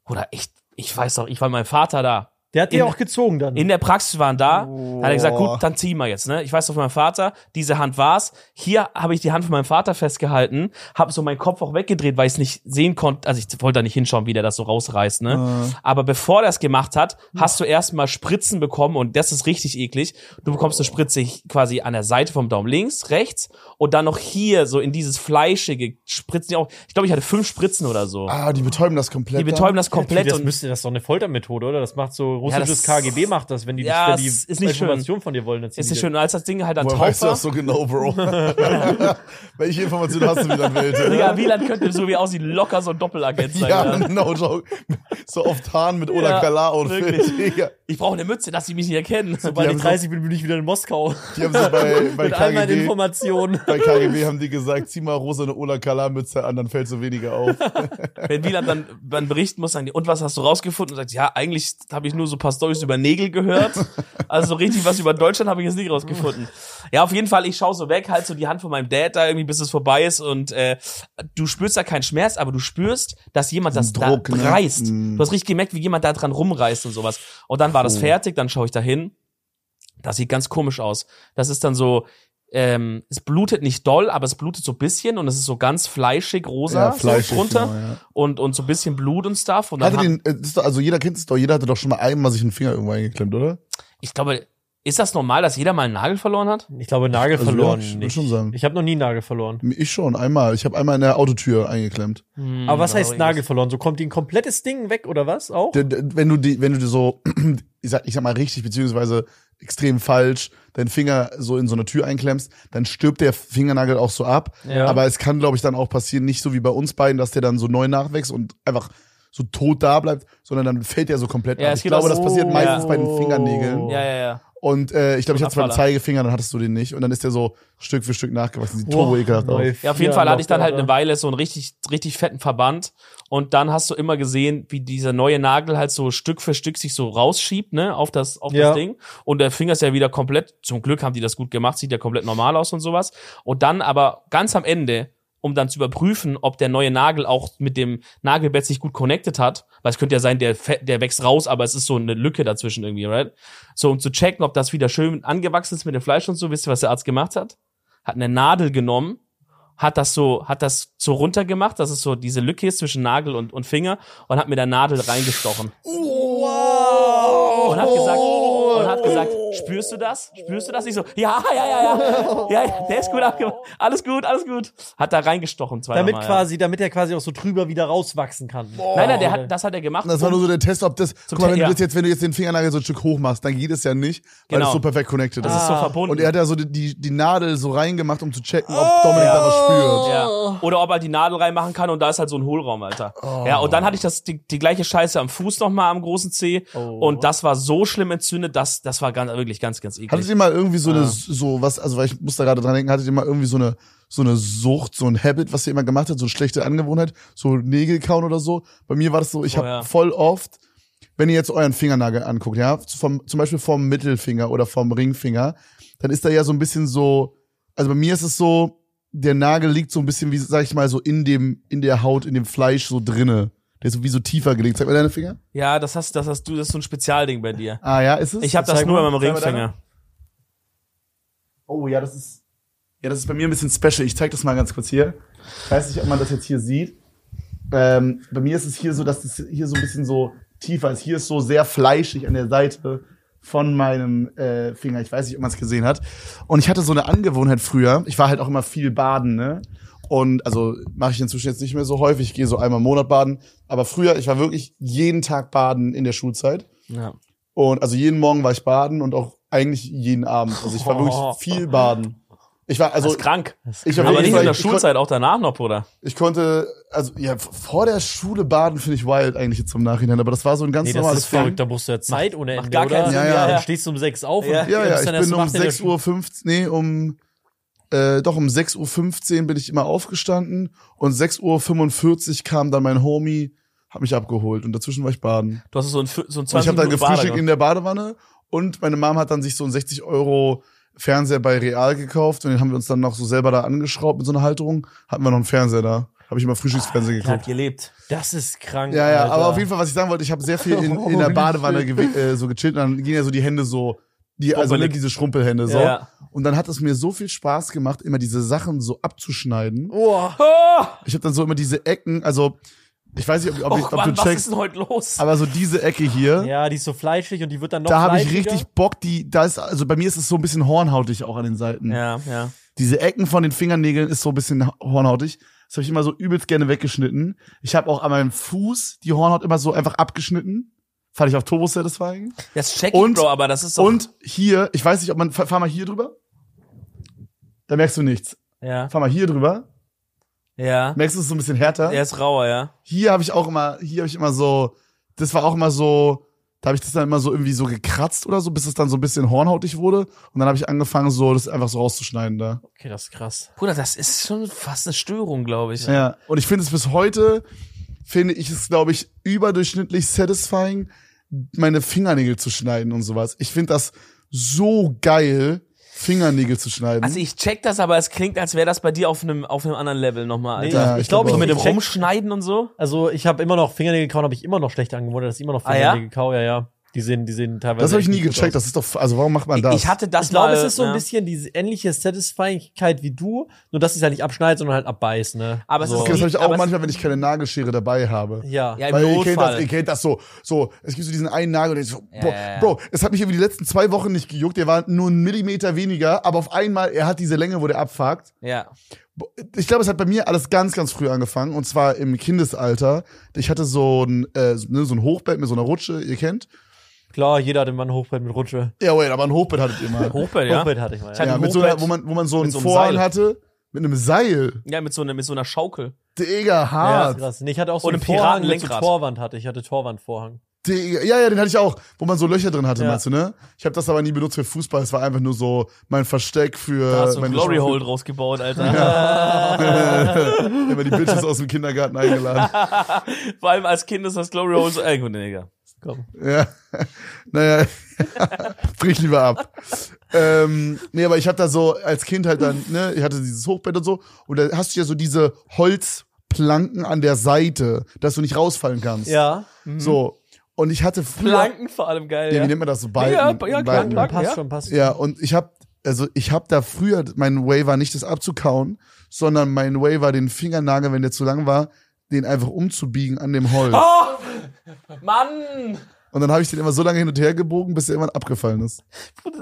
B: oder ich, ich weiß doch, ich war meinem Vater da.
C: Der hat
B: In-
C: die auch gezogen dann.
B: In der Praxis waren da,
A: Oh.
B: hat er gesagt, gut, dann ziehen wir jetzt, ne? Ich weiß doch von meinem Vater, diese Hand war's. Hier habe ich die Hand von meinem Vater festgehalten, habe so meinen Kopf auch weggedreht, weil ich es nicht sehen konnte, also ich wollte da nicht hinschauen, wie der das so rausreißt, ne? Aber bevor er das gemacht hat, hast du erstmal Spritzen bekommen und das ist richtig eklig. Du bekommst eine Spritze quasi an der Seite vom Daumen links, rechts und dann noch hier so in dieses fleischige Spritzen auch. Ich glaube, ich hatte fünf Spritzen oder so.
A: ah, die betäuben das komplett.
B: Die betäuben das
C: Komplett
B: komplett
C: das müsste das ist doch eine Foltermethode, oder? Das macht so russisches
B: das-
C: KGB macht das, wenn die,
B: Ja,
C: wenn die
B: es ist nicht schön.
C: Informationen von dir wollen.
B: ist nicht schön. Und als das Ding halt dann taub
A: weißt du
B: war,
A: das so genau, Bro? Welche Informationen hast du wieder, Welt?
B: Digga, Wieland könnte so wie aussieht, locker so ein Doppelagent sein.
A: Ja,
B: Ja.
A: no joke. So auf Tarn mit Ola
B: Ja,
A: Kala. Digga.
B: Ich brauche eine Mütze, dass sie mich nicht erkennen.
C: Sobald ich
A: haben so-
C: 30 bin, bin ich wieder in Moskau.
A: Die haben so bei, bei
C: Mit all meinen
A: KGB,
C: Informationen.
A: bei KGB haben die gesagt, zieh mal rosa eine Ola Kala Mütze an, dann fällt so weniger auf.
B: Wenn Wieland dann, dann berichten muss, sagen die, und was hast du rausgefunden? Und sagt, ja, eigentlich habe ich nur so ein paar Storys über Nägel gehört. Also so richtig was über Deutschland habe ich jetzt nicht rausgefunden. Ja, auf jeden Fall, ich schaue so weg, halt so die Hand von meinem Dad da irgendwie, bis es vorbei ist und äh, du spürst da keinen Schmerz, aber du spürst, dass jemand das
A: Druck,
B: da
A: ne?
B: reißt.
A: Mm.
B: Du hast richtig gemerkt, wie jemand da dran rumreißt und sowas. Und dann war das fertig, dann schaue ich da hin. Das sieht ganz komisch aus. Das ist dann so, ähm, es blutet nicht doll, aber es blutet so ein bisschen und es ist so ganz fleischig, rosa
A: fleischig,
B: so drunter
A: genau, ja.
B: und, und so ein bisschen Blut und Stuff. Und dann
A: Hatte den, äh, doch, also jeder kennt es doch, jeder hatte doch schon mal einmal sich einen Finger irgendwo eingeklemmt, oder?
B: ich glaube, ist das normal, dass jeder mal einen Nagel verloren hat?
C: Ich glaube, Nagel
A: Also,
C: verloren.
A: ja,
C: nicht.
A: schon sagen.
C: Ich habe noch nie einen Nagel verloren.
A: Ich schon, einmal. Ich habe einmal in der Autotür eingeklemmt.
B: Hm,
C: Aber was heißt. Nagel verloren? So kommt die ein komplettes Ding weg oder was auch?
A: Wenn du die, wenn du die so, ich sag, ich sag mal richtig, beziehungsweise extrem falsch deinen Finger so in so eine Tür einklemmst, dann stirbt der Fingernagel auch so ab.
B: Ja.
A: Aber es kann, glaube ich, dann auch passieren, nicht so wie bei uns beiden, dass der dann so neu nachwächst und einfach so tot da bleibt, sondern dann fällt der so komplett
B: Ja,
A: ab. Ich glaube, das
B: so-
A: passiert meistens
B: Ja.
A: bei den Fingernägeln.
B: Ja, ja, ja.
A: Und äh, ich glaube, ich hatte
B: Abfaller.
A: Zeigefinger, dann hattest du den nicht. Und dann ist der so Stück für Stück nachgewachsen. Sieht turbo ekelhaft aus.
B: Ja, auf jeden Fall hatte ich dann halt eine. Weile so einen richtig, richtig fetten Verband. Und dann hast du immer gesehen, wie dieser neue Nagel halt so Stück für Stück sich so rausschiebt, ne, auf das, auf
C: Ja.
B: das Ding. Und der Finger ist ja wieder komplett, zum Glück haben die das gut gemacht, sieht ja komplett normal aus und sowas. Und dann aber ganz am Ende, um dann zu überprüfen, ob der neue Nagel auch mit dem Nagelbett sich gut connected hat, weil es könnte ja sein, der, der wächst raus, aber es ist so eine Lücke dazwischen irgendwie, right? So, um zu checken, ob das wieder schön angewachsen ist mit dem Fleisch und so, wisst ihr, was der Arzt gemacht hat? Hat eine Nadel genommen, hat das so, hat das so runtergemacht, dass es so diese Lücke ist zwischen Nagel und, und Finger und hat mit der Nadel reingestochen. Und hat gesagt, und hat gesagt, spürst du das? Spürst du das? Ich so, ja, ja, ja, ja. Ja, ja der ist gut abgemacht. Alles gut, alles gut. Hat da reingestochen zweimal.
C: Damit
B: ja.
C: quasi, damit er quasi auch so drüber wieder rauswachsen kann.
B: Nein, nein, der hat, das hat er gemacht.
A: Das war nur so der Test, ob das. Guck mal, wenn
B: ja.
A: du das jetzt, wenn du jetzt den Fingernagel so ein Stück hoch machst, dann geht es ja nicht, weil
B: Genau.
A: es so perfekt connected
B: das
A: ist.
B: ist so
C: Ah.
B: verbunden.
A: Und er hat ja so die, die, die Nadel so reingemacht, um zu checken, ob Dominik da was spürt.
B: Ja. Oder ob er die Nadel reinmachen kann und da ist halt so ein Hohlraum, Alter. Ja, und dann hatte ich das, die, die gleiche Scheiße am Fuß nochmal am großen Zeh. Und das war so schlimm entzündet, dass, das war ganz, wirklich ganz, ganz eklig.
A: Hattet ihr mal irgendwie so eine,
B: Ah.
A: so was, also weil ich muss da gerade dran denken, hattet ihr mal irgendwie so eine, so eine Sucht, so ein Habit, was ihr immer gemacht habt, so eine schlechte Angewohnheit, so Nägel kauen oder so? Bei mir war das so, ich
B: Oh,
A: habe
B: ja.
A: voll oft, wenn ihr jetzt euren Fingernagel anguckt, ja, vom, zum Beispiel vom Mittelfinger oder vom Ringfinger, dann ist da ja so ein bisschen so, also bei mir ist es so, der Nagel liegt so ein bisschen wie, sag ich mal, so in dem, in der Haut, in dem Fleisch so drinne. Der ist so wie so tiefer gelegt. Zeig mal deine Finger.
B: Ja, das hast, das hast du, das ist so ein Spezialding bei dir.
A: Ah ja, ist es?
B: Ich habe das nur
A: mal. mal deine.
B: Ringfinger.
A: Oh ja, das ist. Ja, das ist bei mir ein bisschen special. Ich zeig das mal ganz kurz hier. Ich weiß nicht, ob man das jetzt hier sieht. Ähm, bei mir ist es hier so, dass das hier so ein bisschen so tiefer ist. Hier ist so sehr fleischig an der Seite von meinem äh, Finger. Ich weiß nicht, ob man es gesehen hat. Und ich hatte so eine Angewohnheit früher. Ich war halt auch immer viel baden, ne? Und also mache ich inzwischen jetzt nicht mehr so häufig. Ich gehe so einmal im Monat baden. Aber früher, ich war wirklich jeden Tag baden in der Schulzeit.
B: Ja.
A: Und also jeden Morgen war ich baden und auch eigentlich jeden Abend. Also ich war wirklich viel baden. Ich war also
B: das ist krank.
A: ich war
B: Aber nicht in der Schulzeit, auch danach noch, Bruder.
A: ich konnte also ja vor der Schule baden finde ich wild eigentlich jetzt im Nachhinein, aber das war so ein ganz
C: Nee, das
A: normales
C: ist verrückt,
A: Ding.
C: da musst du ja Zeit ohne
B: macht
C: Ende,
B: gar keinen
C: oder?
B: Sinn,
A: Ja, ja.
B: ja, ja.
C: Dann stehst du um sechs auf
B: Ja.
C: und
A: Ja, ja,
C: bist
A: ich bin
C: um
A: um
C: acht in der
A: 6 Uhr 15, nee, um äh, doch um 6 Uhr 15 bin ich immer aufgestanden und 6 Uhr 45 kam dann mein Homie, hat mich abgeholt und dazwischen war ich baden.
B: Du hast so ein, so ein
A: Und
B: 20
A: ich habe dann gefrühstückt in der Badewanne und meine Mom hat dann sich so einen 60 Euro Fernseher bei Real gekauft und den haben wir uns dann noch so selber da angeschraubt mit so einer Halterung. Hatten wir noch einen Fernseher da. Habe ich immer Frühstücksfernsehen
B: gemacht.
A: geguckt.
B: gelebt.
C: Das ist krank.
A: Ja, ja,
C: Alter.
A: aber auf jeden Fall, was ich sagen wollte, ich habe sehr viel in, in der Badewanne gewi- äh, so gechillt und dann gingen ja so die Hände so, die, also ne, diese Schrumpelhände so.
B: Ja.
A: Und dann hat es mir so viel Spaß gemacht, immer diese Sachen so abzuschneiden.
C: Oh,
A: Ich habe dann so immer diese Ecken, also ich weiß nicht, ob, ob, ich, ob
B: Mann,
A: du
B: was ist
A: checkst,
B: denn heute los?
A: aber so diese Ecke hier.
C: ja, die ist so fleischig und die wird dann noch
A: da habe ich richtig Bock, die, da ist, also bei mir ist es so ein bisschen hornhautig auch an den Seiten.
B: ja, ja.
A: Diese Ecken von den Fingernägeln ist so ein bisschen hornhautig. Das habe ich immer so übelst gerne weggeschnitten. Ich habe auch an meinem Fuß die Hornhaut immer so einfach abgeschnitten. Fand ich auf Turbo satisfying.
B: Das check ich,
A: Und-
B: Bro, aber das ist doch.
A: Und hier, ich weiß nicht, ob man, fahr fahr mal hier drüber. Da merkst du nichts.
B: ja,
A: Fahr mal hier drüber.
B: ja.
A: Merkst du es ist so ein bisschen härter?
B: Er ist rauer, ja.
A: Hier habe ich auch immer, hier habe ich immer so, das war auch immer so, da habe ich das dann immer so irgendwie so gekratzt oder so, bis es dann so ein bisschen hornhautig wurde. Und dann habe ich angefangen, so das einfach so rauszuschneiden da.
C: Okay, das ist krass.
B: Bruder, das ist schon fast eine Störung, glaube ich.
A: Ja. Und ich finde es bis heute, finde ich es, glaube ich, überdurchschnittlich satisfying, meine Fingernägel zu schneiden und sowas. Ich finde das so geil, Fingernägel zu schneiden.
B: Also ich check das, aber es klingt, als wäre das bei dir auf einem auf einem anderen Level nochmal,
C: Nee.
A: Ja,
C: ich,
A: ich
C: glaube,
A: glaub
B: mit dem Rumschneiden und so.
C: Also ich habe immer noch Fingernägel kauen, habe ich immer noch schlechte Angewohnheit, dass ich immer noch
B: Ah, ja?
C: Fingernägel kau, ja, ja. Die sehen, die sehen teilweise.
A: das habe ich nie gecheckt.
C: aus.
A: Das ist doch, also warum macht man das?
B: Ich hatte das
C: Ich glaube, es ist so ein
B: ja.
C: bisschen diese ähnliche Satisfyingkeit wie du, nur dass es halt nicht abschneidet, sondern halt abbeißt, ne?
B: Aber es
C: so.
B: ist
A: Okay, das habe ich auch
B: es-
A: manchmal, wenn ich keine Nagelschere dabei habe.
C: ja.
B: Ja, im
A: Weil ihr kennt, das,
B: Notfall.
A: ihr kennt das so, so, es gibt so diesen einen Nagel, und ich so,
B: Ja, ja.
A: Bro, es hat mich über die letzten zwei Wochen nicht gejuckt, der war nur einen Millimeter weniger, aber auf einmal, er hat diese Länge, wo der abfuckt.
B: Ja.
A: Ich glaube, es hat bei mir alles ganz, ganz früh angefangen, und zwar im Kindesalter. Ich hatte so ein, äh, ne, so ein Hochbett mit so einer Rutsche, ihr kennt.
C: Klar, jeder hatte mal ein Hochbett mit Rutsche.
A: Ja, wait, aber ein Hochbett hattet ihr mal.
B: Hochbett, ja?
C: Hochbett hatte ich mal.
B: Ich hatte
A: Ja,
B: ein
A: mit so einer, wo man, wo man so einen
B: so einem
A: Vorhang
B: Seil.
A: hatte, mit einem Seil.
B: Ja, mit so, einer mit so einer Schaukel.
A: Digga,
C: Ja,
A: hart.
C: krass. Nee, ich hatte auch so
B: Und
C: einen
B: ein
C: Vorhang mit so
B: Piratenlenkrad.
C: Torwand hatte. Ich hatte Torwandvorhang.
A: Digga. Ja, ja, den hatte ich auch, wo man so Löcher drin hatte,
C: Ja.
A: meinst du, ne? Ich habe das aber nie benutzt für Fußball, es war einfach nur so mein Versteck für
B: Da hast du ein
A: meine
B: Glory. Hole draus gebaut, Alter.
A: Immer die Bitches aus dem Kindergarten eingeladen.
B: Vor allem als Kind ist das Glory Hole so, ey, gut, Digga.
C: Komm.
A: Ja. Naja, brich lieber ab. Ähm, nee, aber ich hab da so als Kind halt dann, ne, ich hatte dieses Hochbett und so, und da hast du ja so diese Holzplanken an der Seite, dass du nicht rausfallen kannst.
C: Ja.
A: So. Und ich hatte früher.
B: Planken vor allem geil.
A: Ja,
B: Ja,
A: wie nennt man das so? Balken,
B: Ja, ja,
A: Balken.
B: klar.
C: Passt
B: ja.
C: schon, passt
A: Ja, und ich hab, also ich hab da früher, mein Way war nicht das abzukauen, sondern mein Way war den Fingernagel, wenn der zu lang war, den einfach umzubiegen an dem Holz.
B: Oh! Mann!
A: Und dann habe ich den immer so lange hin und her gebogen, bis der irgendwann abgefallen ist.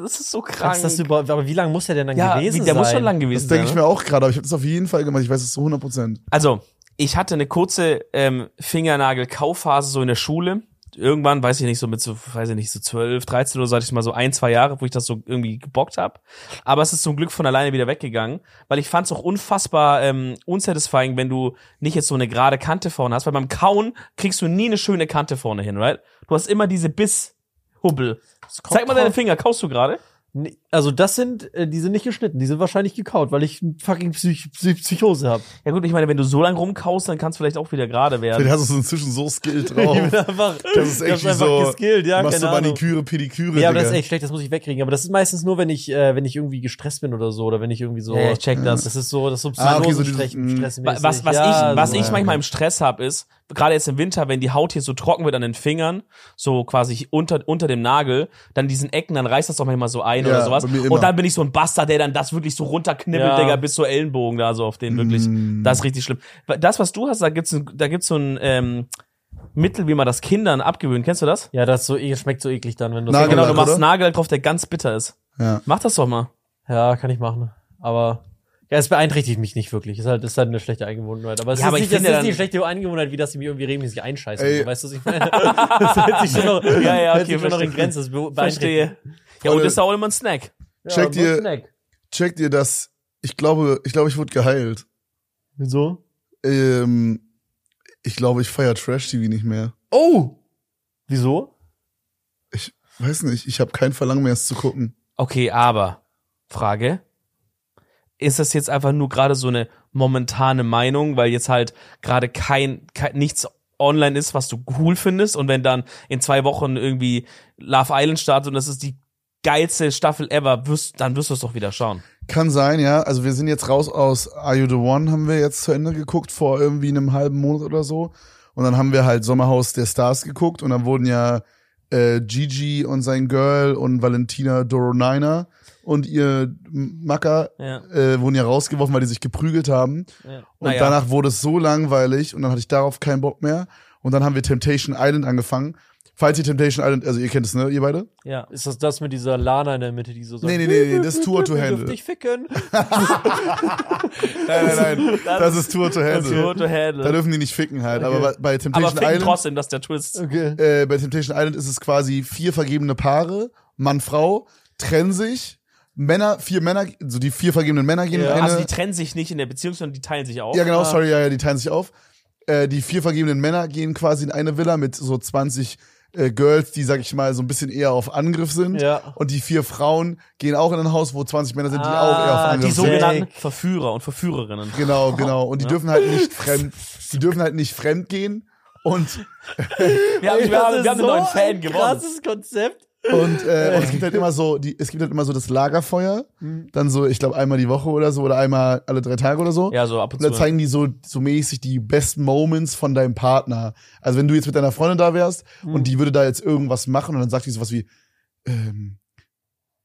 B: Das ist so
C: Krass,
B: krank.
C: dass du überhaupt, aber wie lange muss der denn dann
B: ja,
C: gewesen
B: wie, der
C: sein?
B: muss schon lang
A: Das
B: gewesen
A: denke ich
B: sein.
A: mir
B: ne?
A: auch gerade, aber ich habe das auf jeden Fall gemacht. Ich weiß es zu 100 Prozent.
B: Also, ich hatte eine kurze ähm, Fingernagel-Kaufphase so in der Schule. Irgendwann, weiß ich nicht, so mit so, weiß ich nicht, so 12, 13 oder so hatte ich mal so ein, zwei Jahre, wo ich das so irgendwie gebockt habe. Aber es ist zum Glück von alleine wieder weggegangen, weil ich fand es auch unfassbar ähm, unsatisfying, wenn du nicht jetzt so eine gerade Kante vorne hast, weil beim Kauen kriegst du nie eine schöne Kante vorne hin, right? Du hast immer diese Bisshubbel. Zeig mal deine. Finger, kaust du gerade?
C: Nee, Also das sind, äh, die sind nicht geschnitten, die sind wahrscheinlich gekaut, weil ich fucking Psych Psych Psychose habe.
B: Ja gut, ich meine, wenn du so lang rumkaust, dann kannst du vielleicht auch wieder gerade werden.
A: Vielleicht hast du so inzwischen so Skill drauf.
C: Ich bin einfach,
A: Das ist
C: ich
A: echt
C: einfach
A: so,
C: geskillt, ja,
A: machst
C: keine
A: du. Maniküre, Pediküre,
C: Ja, aber das ist echt schlecht, das muss ich wegkriegen. Aber das ist meistens nur, wenn ich, äh, wenn ich irgendwie gestresst bin oder so, oder wenn ich irgendwie so.
B: Ja, ich check das.
C: Das ist so, das ist so
A: Ah, okay, so dieses-
C: Psychosen
A: mm.
B: Was, was
C: ja,
B: ich, was
C: so,
B: ich
C: ja.
B: manchmal im Stress habe, ist, gerade jetzt im Winter, wenn die Haut hier so trocken wird an den Fingern, so quasi unter, unter dem Nagel, dann diesen Ecken, dann reißt das doch manchmal so ein
A: Ja,
B: oder sowas.
A: Immer.
B: Und dann bin ich so ein Bastard, der dann das wirklich so runterknibbelt,
C: Ja.
B: Digga, bis zur Ellenbogen da, so auf den wirklich.
A: Mm.
B: Das ist richtig schlimm. Das, was du hast, da gibt's, da gibt's so ein, ähm, Mittel, wie man das Kindern abgewöhnt. Kennst du das?
C: Ja, das so, schmeckt so eklig dann, wenn du
A: Nagellack,
B: Genau, du machst
A: oder?
B: Nagel drauf, der ganz bitter ist.
A: Ja.
B: Mach das doch mal.
C: Ja, kann ich machen. Aber ja, es beeinträchtigt mich nicht wirklich. Es ist halt, es ist halt eine schlechte Angewohnheit. Aber es
B: Ja,
C: ist
B: aber
C: nicht,
B: finde
C: ist nicht eine schlechte Angewohnheit, wie dass sie mir irgendwie regelmäßig einscheißen. So, weißt du, was ich meine? Das hält sich schon noch,
B: Ja, ja,
C: hält
B: okay,
C: sich schon noch in. Grenzen. Das
B: Verstehe. Ja, und das ist auch immer ein Snack.
C: Ja,
A: Check
C: aber
A: dir-
C: Snack.
A: Check dir das. Ich glaube, ich glaube, ich wurde geheilt.
C: Wieso?
A: Ähm, ich glaube, ich feier Trash-TV nicht mehr.
C: Oh! Wieso?
A: Ich weiß nicht, ich habe kein Verlangen mehr, es zu gucken.
B: Okay, aber Frage. Ist das jetzt einfach nur gerade so eine momentane Meinung, weil jetzt halt gerade kein, kein nichts online ist, was du cool findest und wenn dann in zwei Wochen irgendwie Love Island startet und das ist die geilste Staffel ever, wirst, dann wirst du es doch wieder schauen.
A: Kann sein, ja. Also wir sind jetzt raus aus Are You the One, haben wir jetzt zu Ende geguckt, vor irgendwie einem halben Monat oder so. Und dann haben wir halt Sommerhaus der Stars geguckt und dann wurden ja äh, Gigi und sein Girl und Valentina Doronina und ihr Macker
B: Ja.
A: äh, wurden ja rausgeworfen, weil die sich geprügelt haben.
B: ja.
A: Und
B: Naja.
A: danach wurde es so langweilig und dann hatte ich darauf keinen Bock mehr. Und dann haben wir Temptation Island angefangen. Falls ihr Temptation Island, also ihr kennt es, ne, ihr beide?
B: Ja.
C: Ist das das mit dieser Lana in der Mitte, die so sagt,
A: Nee, nee, nee, nee, das ist Tour to Handle.
C: dich ficken.
A: Nein, nein, nein, das,
B: Das
A: ist Tour to Handle.
B: Tour to Handle.
A: Da dürfen die nicht ficken halt. Aber bei- bei
B: aber
A: Temptation
B: ficken
A: Island,
B: trotzdem, das ist der Twist.
C: Okay.
A: äh, bei Temptation Island ist es quasi vier vergebene Paare, Mann, Frau, trennen sich, Männer, vier Männer, so die vier vergebenen Männer gehen
C: Ja.
A: in eine.
B: Also die trennen sich nicht in der Beziehung, sondern die teilen sich auf.
A: ja, genau,
C: Ah.
A: sorry, ja, ja, die teilen sich auf. Äh, die vier vergebenen Männer gehen quasi in eine Villa mit so 20 äh, Girls, die, sag ich mal, so ein bisschen eher auf Angriff sind.
C: Ja.
A: Und die vier Frauen gehen auch in ein Haus, wo 20 Männer sind, die
C: Ah,
A: auch eher auf
B: Die
A: Angriff sind.
B: sogenannten Verführer und Verführerinnen.
A: Genau, genau. Und die dürfen halt nicht fremd, die dürfen halt nicht fremd gehen. Und,
B: Wir haben, wir haben, wir haben einen neuen Fan
C: ein
B: gewonnen.
C: krasses Konzept.
A: Und, äh, und es gibt halt immer so, die, es gibt halt immer so das Lagerfeuer. Dann so, ich glaube, einmal die Woche oder so, oder einmal alle drei Tage oder so.
B: Ja, so ab und
A: Und da
B: zu.
A: zeigen die so, so mäßig die besten Moments von deinem Partner. Also wenn du jetzt mit deiner Freundin da wärst und die würde da jetzt irgendwas machen und dann sagt die sowas wie, ähm,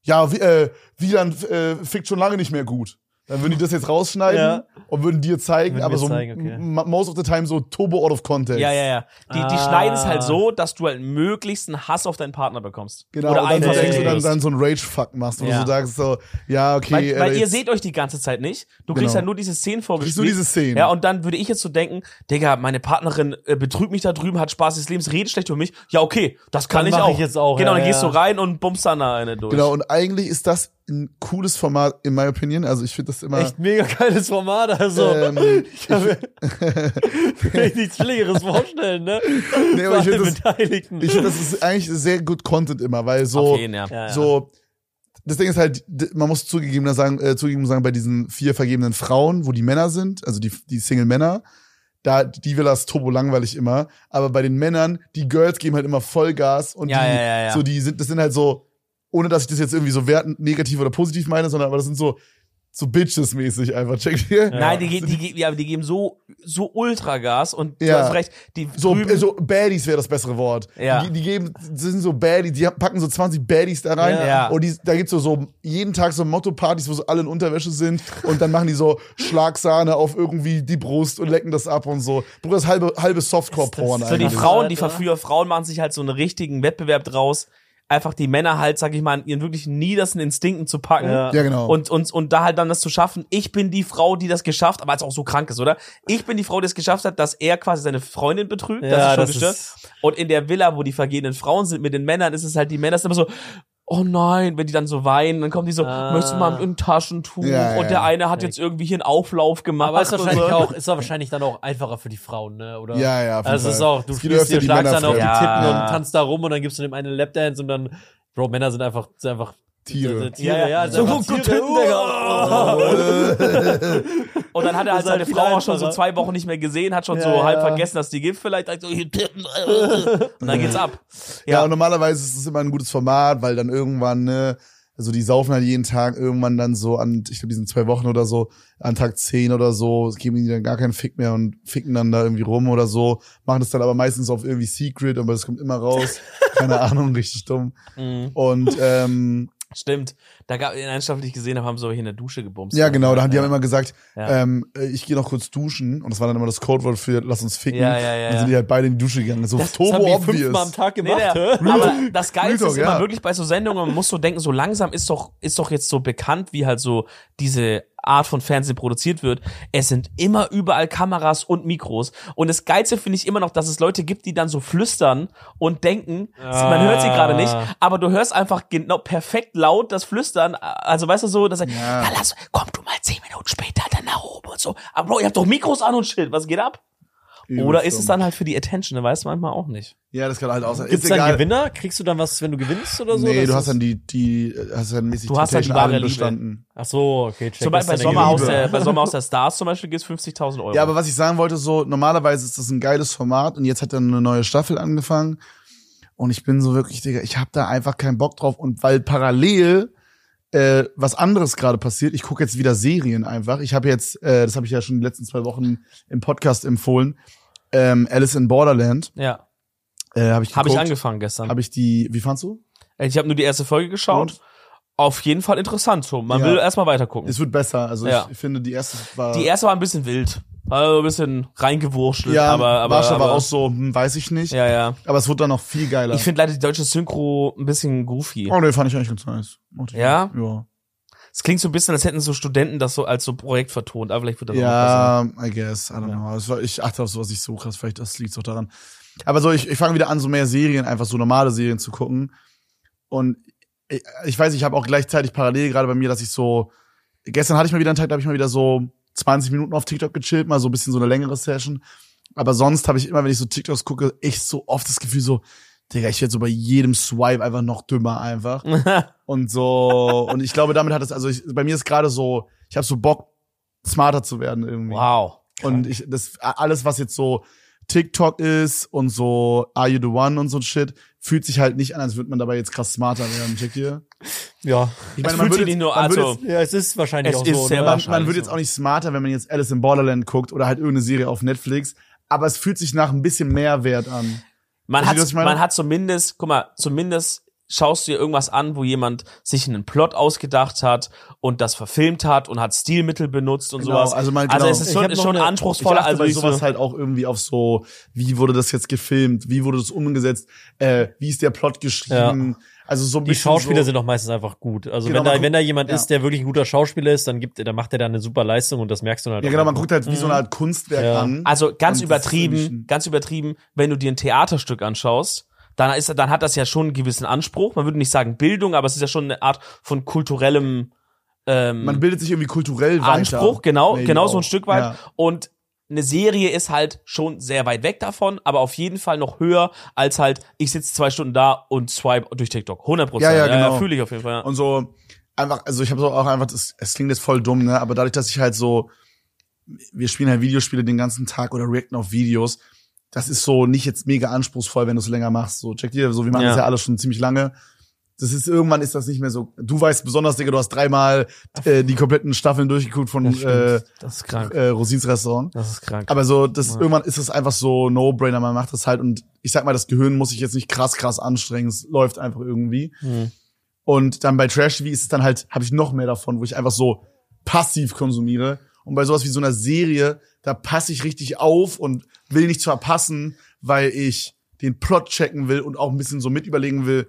A: ja, wie, äh, Wieland äh, fickt schon lange nicht mehr gut. Dann würden die das jetzt rausschneiden
C: Ja.
A: und würden dir zeigen,
C: Würden
A: aber so
C: zeigen, okay.
A: most of the time so turbo out of context.
B: Ja, ja, ja. Die, die
C: Ah.
B: schneiden es halt so, dass du halt möglichst einen Hass auf deinen Partner bekommst.
A: Genau,
B: Oder
A: und dann
B: einfach
A: denkst du dann, dann so einen Rage-Fuck machst, wo
B: Ja.
A: du so sagst so, ja, okay.
B: Weil,
A: äh,
B: weil ihr seht euch die ganze Zeit nicht. Du
A: Genau.
B: kriegst halt nur diese Szenen vorgespielt.
A: nur diese Szenen.
B: Ja, und dann würde ich jetzt so denken, Digga, meine Partnerin äh, betrügt mich da drüben, hat Spaß des Lebens, redet schlecht über mich. Ja, okay, das kann
C: Dann
B: ich auch.
C: ich jetzt auch,
B: Genau,
C: ja,
B: dann gehst du rein und bummst dann da eine durch.
A: Genau, und eigentlich ist das ein cooles Format, in my opinion. Also ich finde das immer.
C: Echt mega geiles Format, also.
A: Ähm,
C: ich kann mir nichts Schlimmeres vorstellen, ne?
A: Nee, aber ich
C: Für alle
A: find das- ich finde, das ist eigentlich sehr gut Content immer, weil so,
B: jeden, ja.
C: Ja, ja.
A: so, das Ding ist halt, man muss zugegeben sagen, äh, zugegeben sagen, bei diesen vier vergebenen Frauen, wo die Männer sind, also die, die Single-Männer, da, die will das turbo langweilig immer. Aber bei den Männern, die Girls geben halt immer Vollgas und
B: Ja,
A: die,
B: ja, ja, ja.
A: so, die sind, das sind halt so, ohne dass ich das jetzt irgendwie so wertend, negativ oder positiv meine, sondern aber das sind so, so Bitches-mäßig einfach, checkt ihr?
B: Nein, die, die, ge- ja, die geben so, so Ultragas und du
A: Ja.
B: hast recht, die
A: So,
B: drüben,
A: äh, so Baddies wäre das bessere Wort.
B: Ja.
A: Die, die geben, sind so Baddies, die packen so 20 Baddies da rein.
C: Ja.
A: Und die, da gibt's so, so jeden Tag so Motto-Partys, wo so alle in Unterwäsche sind. Und dann machen die so Schlagsahne auf irgendwie die Brust und lecken das ab und so. Bruder, das ist halbe, halbe Softcore-Porn
B: so die. Frauen, die verführer Frauen machen sich halt so einen richtigen Wettbewerb draus, einfach die Männer halt, sag ich mal, in ihren wirklich niedersten Instinkten zu packen.
C: Ja.
A: Ja, genau.
B: Und, und, und da halt dann das zu schaffen, ich bin die Frau, die das geschafft, aber als auch so krank ist, oder? Ich bin die Frau, die es geschafft hat, dass er quasi seine Freundin betrügt. das
C: Ja,
B: ist schon
C: das
B: gestört.
C: ist-
B: Und in der Villa, wo die vergehenden Frauen sind mit den Männern, ist es halt, die Männer sind immer so, oh nein, wenn die dann so weinen, dann kommen die so,
C: Ah.
B: möchtest du mal ein Taschentuch?
A: Ja, ja,
B: und der eine hat jetzt irgendwie hier einen Auflauf gemacht.
C: Aber ist wahrscheinlich
B: so.
C: auch, ist wahrscheinlich dann auch einfacher für die Frauen, ne? Oder?
A: Ja, ja, auf jeden
C: Also es ist auch, du
A: öfter
C: dir
A: die
C: Schlags
A: Männer
C: dann auf die
B: Ja.
C: und tanzt da rum und dann gibst du dem einen Lapdance und dann, Bro, Männer sind einfach, sind einfach
A: Tiere.
C: Tiere,
B: Ja, ja.
C: ja,
B: So gut
C: gut
B: Titten, Und dann hat er halt seine Frau auch schon so zwei Wochen nicht mehr gesehen, hat schon
C: Ja,
B: so
C: ja.
B: halb vergessen, dass die gibt vielleicht. Sagt so, und dann geht's ab.
A: Ja, und normalerweise ist es immer ein gutes Format, weil dann irgendwann, ne, also die saufen halt jeden Tag irgendwann dann so an, ich glaube, die sind zwei Wochen oder so, an Tag zehn oder so, geben die dann gar keinen Fick mehr und ficken dann da irgendwie rum oder so, machen das dann aber meistens auf irgendwie Secret, aber das kommt immer raus. Keine Ahnung, richtig dumm.
B: Mhm.
A: Und ähm,
B: Stimmt. Da gab in einer Staffel, die ich gesehen habe, haben sie hier in der Dusche gebumst.
A: ja, genau, da haben die
B: ja.
A: haben immer gesagt,
B: Ja.
A: ähm, äh, ich gehe noch kurz duschen und das war dann immer das Codewort für lass uns ficken.
B: Ja, ja, ja,
A: Dann sind die halt beide in die Dusche gegangen. So
C: Das
A: turbo
C: haben die
A: obvious.
C: fünfmal am Tag
B: Nee,
C: gemacht,
B: der,
C: hä?
B: aber das Geilste ist immer
A: ja.
B: wirklich bei so Sendungen, man muss so denken, so langsam ist doch, ist doch jetzt so bekannt, wie halt so diese Art von Fernsehen produziert wird. Es sind immer überall Kameras und Mikros. Und das Geilste finde ich immer noch, dass es Leute gibt, die dann so flüstern und denken, man hört sie gerade nicht, aber du hörst einfach genau perfekt laut das Flüstern. Also weißt du so, dass er,
A: Ja.
B: ja. lass, komm du mal zehn Minuten später dann nach oben und so. Aber Bro, ihr habt doch Mikros an und Schild, was geht ab? Oder ist es dann halt für die Attention? Da weiß man manchmal auch nicht.
A: Ja, das kann halt auch sein.
C: Gibt's
A: Ist
C: dann
A: egal.
C: Gewinner? Kriegst du dann was, wenn du gewinnst oder so?
A: Nee, du hast dann die, die, hast dann mäßig
B: Du hast dann die wahre Liebe.
A: bestanden.
C: Ach so, okay, check.
B: Zum Beispiel bei
C: dann
B: Sommerhaus, der, bei Sommerhaus der Stars zum Beispiel gibt's 50.000 Euro.
A: Ja, aber was ich sagen wollte, so, normalerweise ist das ein geiles Format und jetzt hat dann eine neue Staffel angefangen. Und ich bin so wirklich, Digga, ich habe da einfach keinen Bock drauf. Und weil parallel äh, was anderes gerade passiert, ich gucke jetzt wieder Serien einfach. Ich habe jetzt, äh, das habe ich ja schon die letzten zwei Wochen im Podcast empfohlen, ähm, Alice in Borderland.
B: ja.
A: Äh, habe ich
B: Habe ich angefangen gestern.
A: Habe ich die, wie fandst du?
B: Ich habe nur die erste Folge geschaut.
A: Und?
B: Auf jeden Fall interessant. So, man
A: Ja.
B: will erstmal weiter gucken.
A: Es wird besser. Also
B: Ja.
A: ich finde, die erste war.
B: Die erste war ein bisschen wild. War ein bisschen reingewurschtelt.
A: ja,
B: aber, aber,
A: Marsha
B: aber
A: war auch so, hm, weiß ich nicht.
B: Ja, ja.
A: Aber es wird dann noch viel geiler.
B: Ich finde leider die deutsche Synchro ein bisschen goofy.
A: oh, nee, fand ich eigentlich ganz nice.
B: Ja?
A: Ja.
B: Es klingt so ein bisschen, als hätten so Studenten das so als so Projekt vertont. Aber vielleicht wird das auch besser.
A: Ja, I guess. I don't know. War, ich achte auf sowas nicht so krass. Vielleicht das liegt auch daran. Aber so, ich, ich fange wieder an, so mehr Serien, einfach so normale Serien zu gucken. Und ich, weiß, ich habe auch gleichzeitig parallel gerade bei mir, dass ich so, gestern hatte ich mal wieder einen Tag, da habe ich mal wieder so 20 Minuten auf TikTok gechillt, mal so ein bisschen so eine längere Session. Aber sonst habe ich immer, wenn ich so TikToks gucke, echt so oft das Gefühl so, Digga, ich werde so bei jedem Swipe einfach noch dümmer einfach. Und so, und ich glaube, damit hat es, also ich, bei mir ist gerade so, ich habe so Bock, smarter zu werden irgendwie.
B: wow.
A: Und ich, das, alles, was jetzt so TikTok ist und so Are You the One und so ein Shit, fühlt sich halt nicht an, als würde man dabei jetzt krass smarter werden. Checkt ihr?
C: Ja.
A: Ich
B: Es fühlt sich nicht nur,
A: man würde
B: also,
A: jetzt,
C: Ja, es ist wahrscheinlich
B: Es
C: auch
B: ist
C: so.
B: sehr
C: ne?
A: man,
B: wahrscheinlich
A: man wird jetzt auch nicht smarter, wenn man jetzt Alice in Borderland guckt oder halt irgendeine Serie auf Netflix. Aber es fühlt sich nach ein bisschen Mehrwert an.
B: man hat,
A: meine?
B: man hat zumindest, guck mal, zumindest schaust du dir irgendwas an, wo jemand sich einen Plot ausgedacht hat und das verfilmt hat und hat Stilmittel benutzt und
A: Genau,
B: sowas.
A: also mal-
B: also
A: genau.
B: es ist schon, ist schon
C: eine-
B: anspruchsvoller.
A: ich
B: Also
A: bei sowas
B: so,
A: halt auch irgendwie auf so, wie wurde das jetzt gefilmt, wie wurde das umgesetzt, äh, wie ist der Plot geschrieben, also so ein
C: Die Schauspieler
A: so,
C: sind doch meistens einfach gut. Also
A: Genau,
C: wenn da,
A: guckt-
C: wenn da jemand
A: ja.
C: ist, der wirklich ein guter Schauspieler ist, dann gibt, dann macht er da eine super Leistung und das merkst du dann halt.
A: Ja
C: auch
A: genau, man guckt halt wie so eine Art Kunstwerk
C: Ja.
A: an.
B: also ganz übertrieben, ganz übertrieben, wenn du dir ein Theaterstück anschaust, dann ist, dann hat das ja schon einen gewissen Anspruch. Man würde nicht sagen Bildung, aber es ist ja schon eine Art von kulturellem ähm,
A: Man bildet sich irgendwie kulturell weiter.
B: Anspruch, genau,
A: Maybe
B: genau so ein. Stück weit.
A: Ja.
B: Und eine Serie ist halt schon sehr weit weg davon, aber auf jeden Fall noch höher als halt, ich sitze zwei Stunden da und swipe durch TikTok. 100 Prozent.
A: Ja, ja, genau.
B: fühle ich auf jeden Fall. Ja.
A: Und so einfach, also ich habe so auch einfach, das, es klingt jetzt voll dumm, ne? Aber dadurch, dass ich halt so, wir spielen halt Videospiele den ganzen Tag oder reacten auf Videos, das ist so nicht jetzt mega anspruchsvoll, wenn du es länger machst. So, check dir, so wir machen
B: Ja.
A: das ja alles schon ziemlich lange. Das ist irgendwann ist das nicht mehr so. Du weißt besonders, Digga, du hast dreimal äh, die kompletten Staffeln durchgeguckt von
C: Das
A: äh,
B: Das ist krank.
A: äh, Rosins Restaurant.
B: Das ist krank.
A: Aber so, das
B: Ja.
A: irgendwann ist es einfach so No-Brainer, man macht das halt und ich sag mal, das Gehirn muss sich jetzt nicht krass, krass anstrengen, es läuft einfach irgendwie.
B: Hm.
A: Und dann bei Trash TV ist es dann halt, habe ich noch mehr davon, wo ich einfach so passiv konsumiere. Und bei sowas wie so einer Serie, da passe ich richtig auf und will nichts verpassen, weil ich den Plot checken will und auch ein bisschen so mit überlegen will,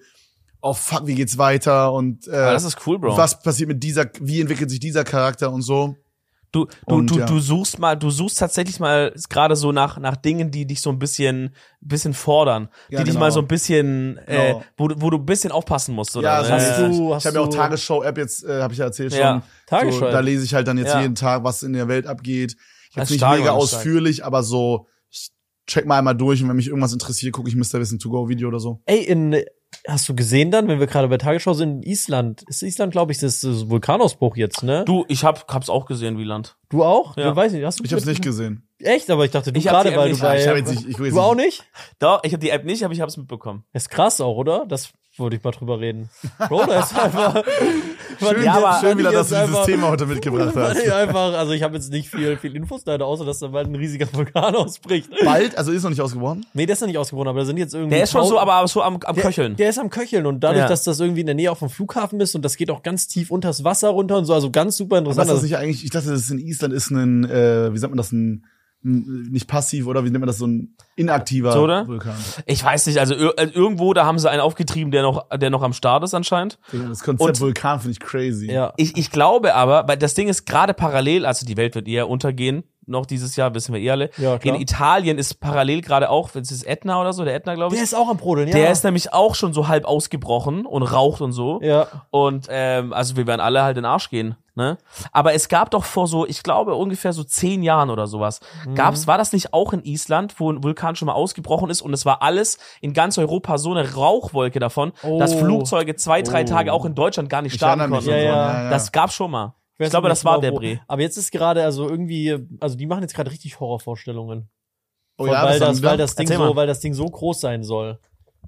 A: oh fuck, wie geht's weiter und äh,
B: Aber das ist cool, Bro.
A: was passiert mit dieser, wie entwickelt sich dieser Charakter und so.
B: Du, du,
A: Und,
B: du,
A: ja.
B: du suchst mal, du suchst tatsächlich mal gerade so nach, nach Dingen, die dich so ein bisschen, bisschen fordern, die
A: Ja,
B: dich
A: genau.
B: mal so ein bisschen, äh,
A: Genau.
B: wo, du- wo du ein bisschen aufpassen musst, oder?
A: Ja, das hast
C: Ja.
A: du.
C: Hast
A: ich habe ja auch Tagesschau-App jetzt, äh, habe ich ja erzählt schon.
B: Ja,
C: Tagesschau.
A: So, da lese ich halt dann jetzt jeden Tag, was in der Welt abgeht. Jetzt nicht mega ausführlich, aber so, check mal einmal durch und wenn mich irgendwas interessiert, gucke ich Mr. Wissen to go Video oder so.
C: Ey, in, hast du gesehen dann, wenn wir gerade bei Tagesschau sind, in Island, ist Island, glaube ich, das, das Vulkanausbruch jetzt, ne?
B: Du, ich hab, hab's auch gesehen, Wieland.
C: Du auch?
B: Ja.
C: Du weiß nicht, hast du
A: Ich habe es nicht gesehen.
C: Echt, aber ich dachte, du
B: Ich hab
C: gerade,
B: die
C: weil
B: App
C: du
B: nicht.
C: bei,
A: ich hab jetzt nicht, ich
C: du auch nicht?
B: Doch, ich habe die App nicht, aber ich hab's mitbekommen.
C: Ist krass auch, oder? Das wollte ich mal drüber reden. Bro, das ist einfach.
A: Schön,
B: Ja, aber-
A: schön wieder, dass du dieses
C: einfach-
A: Thema heute mitgebracht hast.
C: ich einfach, also ich habe jetzt nicht viel, viel Infos leider, außer dass da bald ein riesiger Vulkan ausbricht.
A: Bald, also ist noch nicht ausgebrochen.
C: Nee, der ist noch nicht ausgebrochen, aber da sind jetzt irgendwie.
B: Der ist schon so, aber so am, am
C: der,
B: Köcheln.
C: Der ist am Köcheln und dadurch,
B: Ja.
C: dass das irgendwie in der Nähe auch vom Flughafen ist und das geht auch ganz tief unters Wasser runter und so, also ganz super
A: Aber ist
C: interessant.
A: das nicht eigentlich, ich dachte, das ist in Island ist ein, äh, wie sagt man das, ein, ein nicht passiv oder wie nennt man das, so ein inaktiver
B: So?
A: Vulkan.
B: Ich weiß nicht, also äh, irgendwo, da haben sie einen aufgetrieben, der noch, der noch am Start ist anscheinend.
A: Das Konzept
B: Und-
A: Vulkan finde ich crazy.
C: ja.
B: Ich, ich glaube aber, weil das Ding ist gerade parallel, also die Welt wird eher untergehen, noch dieses Jahr, wissen wir eh alle.
C: Ja, klar.
B: In Italien ist parallel gerade auch, wenn es ist Ätna oder so, der Ätna, glaube ich.
C: Der ist auch am Brodeln, ja.
B: Der ist nämlich auch schon so halb ausgebrochen und raucht und so.
C: ja.
B: Und ähm, also wir werden alle halt in den Arsch gehen. Ne? Aber es gab doch vor so, ich glaube ungefähr so zehn Jahren oder sowas,
C: Mhm.
B: gab's, war das nicht auch in Island, wo ein Vulkan schon mal ausgebrochen ist und es war alles in ganz Europa so eine Rauchwolke davon, dass
C: Oh.
B: Flugzeuge zwei, drei
C: Oh.
B: Tage auch in Deutschland gar nicht
A: Ich
B: starten konnten.
C: Ja,
A: so,
C: ja.
B: Das gab's schon mal. Ich,
C: weiß
B: glaube, das war
C: mal,
B: der Bre.
C: Aber jetzt ist gerade also irgendwie, also die machen jetzt gerade richtig Horrorvorstellungen.
A: Oh ja,
C: weil,
A: das
C: weil, das Ding
B: Erzähl mal.
C: so, weil das Ding so groß sein soll.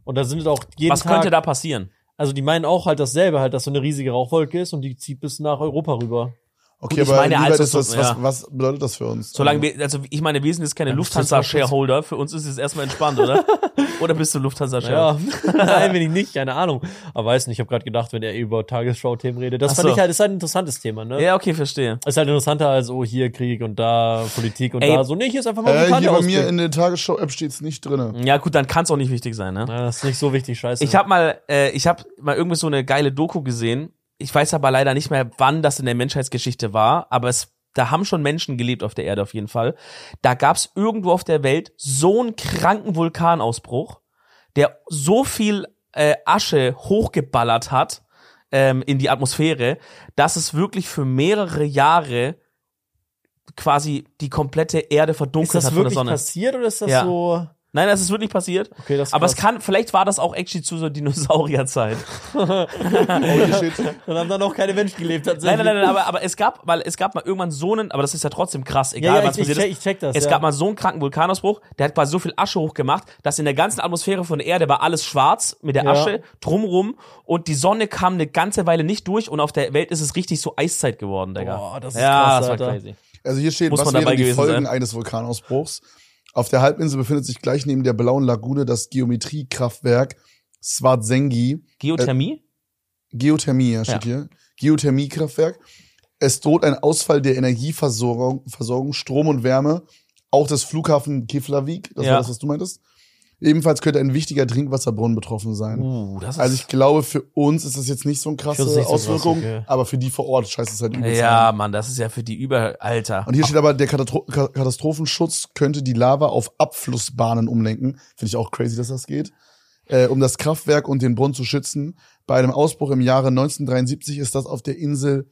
C: Und da sind auch jeden
B: Was
C: Tag,
B: könnte da passieren?
C: Also die meinen auch halt dasselbe, halt, dass so eine riesige Rauchwolke ist und die zieht bis nach Europa rüber.
A: Okay,
B: Gut, ich
A: aber
B: meine, also
A: ist das,
B: so-
A: was, was bedeutet das für uns?
B: Solange wir, also ich meine, wir sind jetzt keine
C: Ja,
B: Lufthansa-Shareholder, für uns ist es erstmal entspannt, oder? oder bist du Lufthansa-Shareholder?
C: Ja, nein, bin ich nicht, keine Ahnung. Aber weiß nicht, ich habe gerade gedacht, wenn er über Tagesschau-Themen redet. Das
B: Ach
C: fand
B: so.
C: ich halt, ist halt ein interessantes Thema, ne?
B: Ja, okay, verstehe.
C: Ist halt interessanter als, oh, hier Krieg und da Politik und
B: Ey.
C: da so. Nee, hier ist einfach mal
A: Äh,
C: Vulkan,
A: hier
C: der
A: bei mir in der Tagesschau-App steht's nicht drinne.
B: Ja, gut, dann kann es auch nicht wichtig sein, ne?
C: Ja, das ist nicht so wichtig, scheiße.
B: Ich habe mal, äh, ich habe mal irgendwie so eine geile Doku gesehen. Ich weiß aber leider nicht mehr, wann das in der Menschheitsgeschichte war, aber es, da haben schon Menschen gelebt auf der Erde auf jeden Fall. Da gab's irgendwo auf der Welt so einen kranken Vulkanausbruch, der so viel äh, Asche hochgeballert hat ähm, in die Atmosphäre, dass es wirklich für mehrere Jahre quasi die komplette Erde
C: ist
B: verdunkelt
C: das
B: hat von der
C: wirklich
B: Sonne.
C: passiert oder ist das
B: Ja.
C: so?
B: Nein, das ist wirklich passiert.
C: Okay, das ist
B: Aber es
C: krass.
B: kann, vielleicht war das auch actually zu so Dinosaurierzeit.
A: Holy Oh, shit.
C: Dann haben da noch keine Menschen gelebt
B: Nein,
C: tatsächlich.
B: nein, nein, nein, aber, aber es gab, weil es gab mal irgendwann so einen, aber das ist ja trotzdem krass,
C: Ja,
B: egal
C: ja,
B: was
C: ich, ich,
B: passiert
C: check,
B: ist.
C: ich check das.
B: Es
C: ja.
B: gab mal so einen kranken Vulkanausbruch, der hat quasi so viel Asche hochgemacht, dass in der ganzen Atmosphäre von der Erde war alles schwarz mit der
C: Ja.
B: Asche drumrum und die Sonne kam eine ganze Weile nicht durch und auf der Welt ist es richtig so Eiszeit geworden, Digga.
C: Boah, das ist
B: ja,
C: krass,
B: das war
C: Alter.
B: crazy.
A: Also hier steht,
B: Muss
A: was
B: man dabei
A: wären die Folgen
B: sein?
A: eines Vulkanausbruchs? Auf der Halbinsel befindet sich gleich neben der blauen Lagune das Geometriekraftwerk Swartsengi.
B: Geothermie?
A: Geothermie, ja, steht hier. Geothermiekraftwerk. Es droht ein Ausfall der Energieversorgung, Versorgung, Strom und Wärme. Auch das Flughafen Keflavik, das
B: Ja.
A: war das, was du meintest. Ebenfalls könnte ein wichtiger Trinkwasserbrunnen betroffen sein.
B: Uh, das ist.
A: Also ich glaube, für uns ist das jetzt nicht so eine krasse
C: so krass,
A: Auswirkung,
C: okay.
A: aber für die vor Ort scheißt es halt übelst
B: ja,
A: an.
B: Mann, das ist ja für die über. Alter.
A: Und hier steht aber, der Katastro Ka- Katastrophenschutz könnte die Lava auf Abflussbahnen umlenken. Finde ich auch crazy, dass das geht. Äh, um das Kraftwerk und den Brunnen zu schützen. Bei einem Ausbruch im Jahre 1973 ist das auf der Insel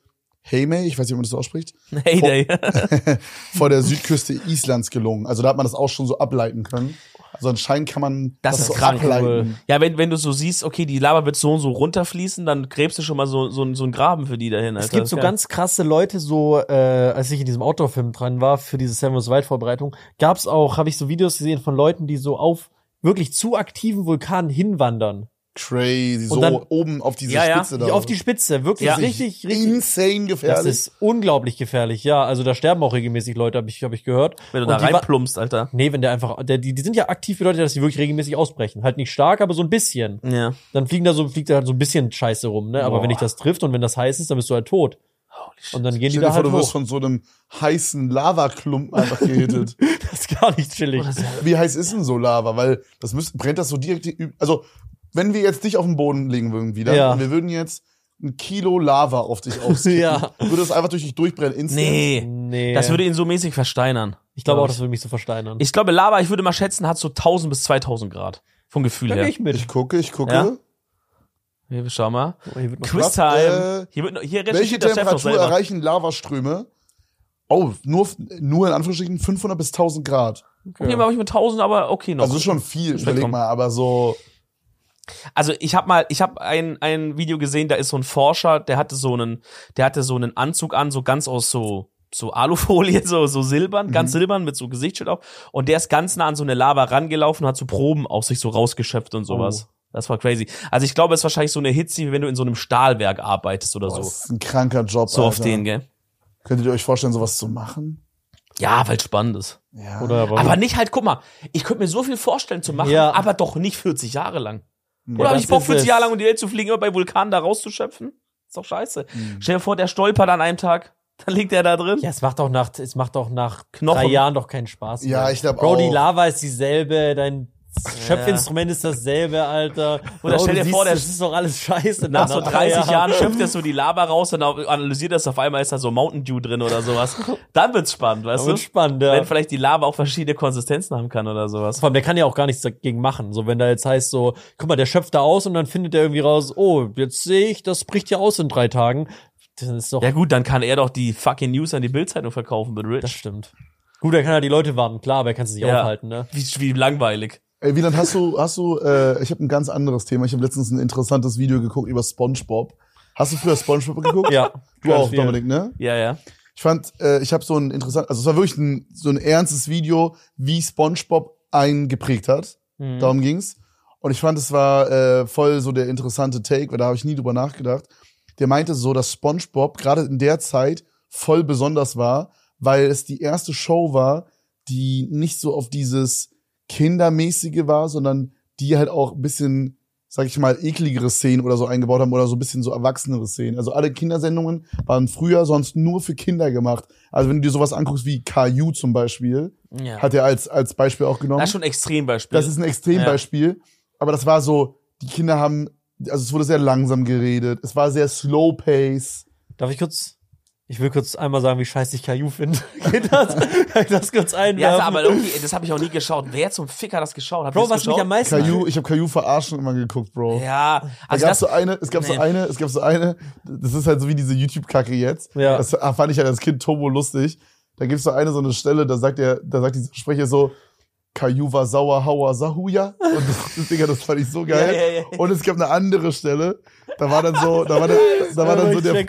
A: Heimei, ich weiß nicht, wie man das so ausspricht,
B: Hey,
A: vor- vor der Südküste Islands gelungen. Also da hat man das auch schon so ableiten können. Also anscheinend kann man
B: Das ist
A: so
B: krank,
A: ableiten.
B: Ja, wenn, wenn du so siehst, okay, die Lava wird so und so runterfließen, dann gräbst du schon mal so, so, so einen Graben für die dahin. Alter.
C: Es gibt
B: Das
C: so ganz krasse Leute, so äh, als ich in diesem Outdoor-Film dran war für diese Seven Wonders Wild Vorbereitung, gab's auch, habe ich so Videos gesehen von Leuten, die so auf wirklich zu aktiven Vulkanen hinwandern.
A: Crazy. So
C: Und dann-
A: oben auf diese
B: Ja, ja.
A: Spitze da.
C: auf die Spitze, wirklich
B: Ja.
C: richtig, richtig.
A: Insane gefährlich.
C: Das ist unglaublich gefährlich, ja. Also da sterben auch regelmäßig Leute, habe ich, hab ich gehört.
B: Wenn du
C: Und
B: da
C: die
B: reinplumpst, Alter.
C: Nee, wenn der einfach, der, die, die sind ja aktiv bedeutet, dass die wirklich regelmäßig ausbrechen. Halt nicht stark, aber so ein bisschen.
B: Ja.
C: Dann fliegen da so, fliegt da halt so ein bisschen Scheiße rum, ne? Aber
B: Boah.
C: wenn dich das trifft und wenn das heiß ist, dann bist du halt tot. Und dann gehen die
A: Stell dir
C: da
A: vor,
C: halt
A: du wirst von so einem heißen Lavaklumpen einfach gehittet.
C: Das ist gar nicht chillig.
A: Wie heiß ist denn so Lava? Weil das müsste, brennt das so direkt, also wenn wir jetzt dich auf den Boden legen würden wieder
C: Ja.
A: und wir würden jetzt ein Kilo Lava auf dich auskippen,
C: Ja.
A: würde das einfach durch dich durchbrennen instant?
B: Nee.
C: Nee.
B: Das würde ihn so mäßig versteinern.
C: ich glaube auch, das würde mich so versteinern.
B: Ich glaube, Lava, ich würde mal schätzen, hat so 1000 bis 2000 Grad. Vom Gefühl
C: da
B: her.
C: ich mit.
A: Ich gucke, ich gucke.
B: Ja. Hier, schau mal.
C: Oh, hier wird noch
B: Quiz
A: Was,
B: Time.
A: äh,
B: hier wird, noch- hier
A: Welche Temperatur erreichen Lavaströme? Oh, nur, nur in Anführungsstrichen 500 bis 1000 Grad.
B: Okay, mache ich mit 1000, aber okay noch.
A: Also ist schon viel,
B: Spektrum.
A: überleg mal, aber so,
B: Also ich habe mal, ich habe ein ein Video gesehen, da ist so ein Forscher, der hatte so einen, der hatte so einen Anzug an, so ganz aus so so Alufolie, so so silbern,
A: Mhm.
B: ganz silbern mit so Gesichtsschild auf. Und der ist ganz nah an so eine Lava rangelaufen und hat so Proben aus sich so rausgeschöpft und sowas.
A: Oh.
B: Das war crazy. Also ich glaube, es ist wahrscheinlich so eine Hitze, wie wenn du in so einem Stahlwerk arbeitest oder
A: boah,
B: so.
A: das ist ein kranker Job.
B: So auf
A: Alter.
B: den, gell?
A: Könntet ihr euch vorstellen, sowas zu machen?
B: Ja, weil spannend ist.
A: Ja.
C: Oder aber,
B: Aber nicht halt, guck mal, ich könnte mir so viel vorstellen zu machen,
C: Ja.
B: aber doch nicht 40 Jahre lang.
A: Ja,
B: Oder hab
C: das
B: ich Bock,
C: ist
B: 40
C: es.
B: Jahre lang um die Welt zu fliegen, immer bei Vulkanen da rauszuschöpfen? Ist doch scheiße.
A: Mhm.
B: Stell dir vor, der stolpert an einem Tag, dann liegt er da drin.
C: ja, es macht auch nach, es macht auch nach
B: Knochen.
C: drei Jahren doch keinen Spaß mehr.
A: Ja, ich glaub
C: Bro, die
A: auch.
C: Lava ist dieselbe, dein Schöpfinstrument ist dasselbe, Alter.
B: Oder
C: Bro,
B: stell dir vor,
C: das ist doch alles scheiße.
B: Nach so
C: drei
B: 30 Jahren schöpft er so die Lava raus und analysiert das, auf einmal ist da so Mountain Dew drin oder sowas. Dann wird's spannend, weißt
C: Das
B: du?
C: wird spannend, ja.
B: Wenn vielleicht die Lava auch verschiedene Konsistenzen haben kann oder sowas.
C: Vor allem, der kann ja auch gar nichts dagegen machen. So, wenn da jetzt heißt so, guck mal, der schöpft da aus und dann findet er irgendwie raus, oh, jetzt sehe ich, das bricht ja aus in drei Tagen. Das ist doch,
B: Ja gut, dann kann er doch die fucking News an die Bildzeitung verkaufen mit
C: das
B: Rich.
C: stimmt. Gut, er kann ja die Leute warnen, klar, aber er kann sie nicht
B: Ja.
C: aufhalten, ne?
B: Wie, wie langweilig.
A: Ey, Wieland, hast du, hast du, äh, ich habe ein ganz anderes Thema. Ich habe letztens ein interessantes Video geguckt über SpongeBob. Hast du früher SpongeBob geguckt?
C: Ja.
A: Du auch,
C: Viel.
A: Dominik, ne?
B: Ja, ja.
A: Ich fand, äh, ich habe so ein interessant, also es war wirklich ein, so ein ernstes Video, wie SpongeBob einen geprägt hat.
C: Mhm.
A: Darum ging's. Und ich fand, es war äh, voll so der interessante Take, weil da habe ich nie drüber nachgedacht. Der meinte so, dass SpongeBob gerade in der Zeit voll besonders war, weil es die erste Show war, die nicht so auf dieses Kindermäßige war, sondern die halt auch ein bisschen, sag ich mal, ekligere Szenen oder so eingebaut haben oder so ein bisschen so erwachsenere Szenen. Also alle Kindersendungen waren früher sonst nur für Kinder gemacht. Also wenn du dir sowas anguckst wie Caillou zum Beispiel,
B: ja.
A: hat er als, als Beispiel auch genommen.
B: Das ist schon ein Extrembeispiel.
A: Das ist ein Extrembeispiel. Aber das war so, die Kinder haben, also es wurde sehr langsam geredet. Es war sehr slow pace.
C: Darf ich kurz, ich will kurz einmal sagen, wie scheiße ich Caillou finde. Geht das? Kann ich das kurz
B: ja,
C: einwerfen?
B: aber irgendwie, das habe ich auch nie geschaut. Wer zum Ficker hat das geschaut? Ihr
C: Bro,
B: das
C: was mich
B: geschaut?
C: am meisten
A: Caillou, ich habe Caillou verarschen immer geguckt, Bro.
B: Ja,
A: Da
B: also
A: gab's
B: das,
A: so eine, es gab so
B: Nee.
A: eine, es gab so eine, das ist halt so wie diese YouTube-Kacke jetzt.
C: Ja.
A: Das fand ich halt als Kind turbo lustig. Da gibt's so eine, so eine Stelle, da sagt er, da sagt dieser Sprecher so, Caillou war sauer, hauer, sahuja. Und das, das Digga, das fand ich so geil.
B: Ja, ja, ja.
A: Und es gab eine andere Stelle, da war dann so, da war dann, da war dann so der,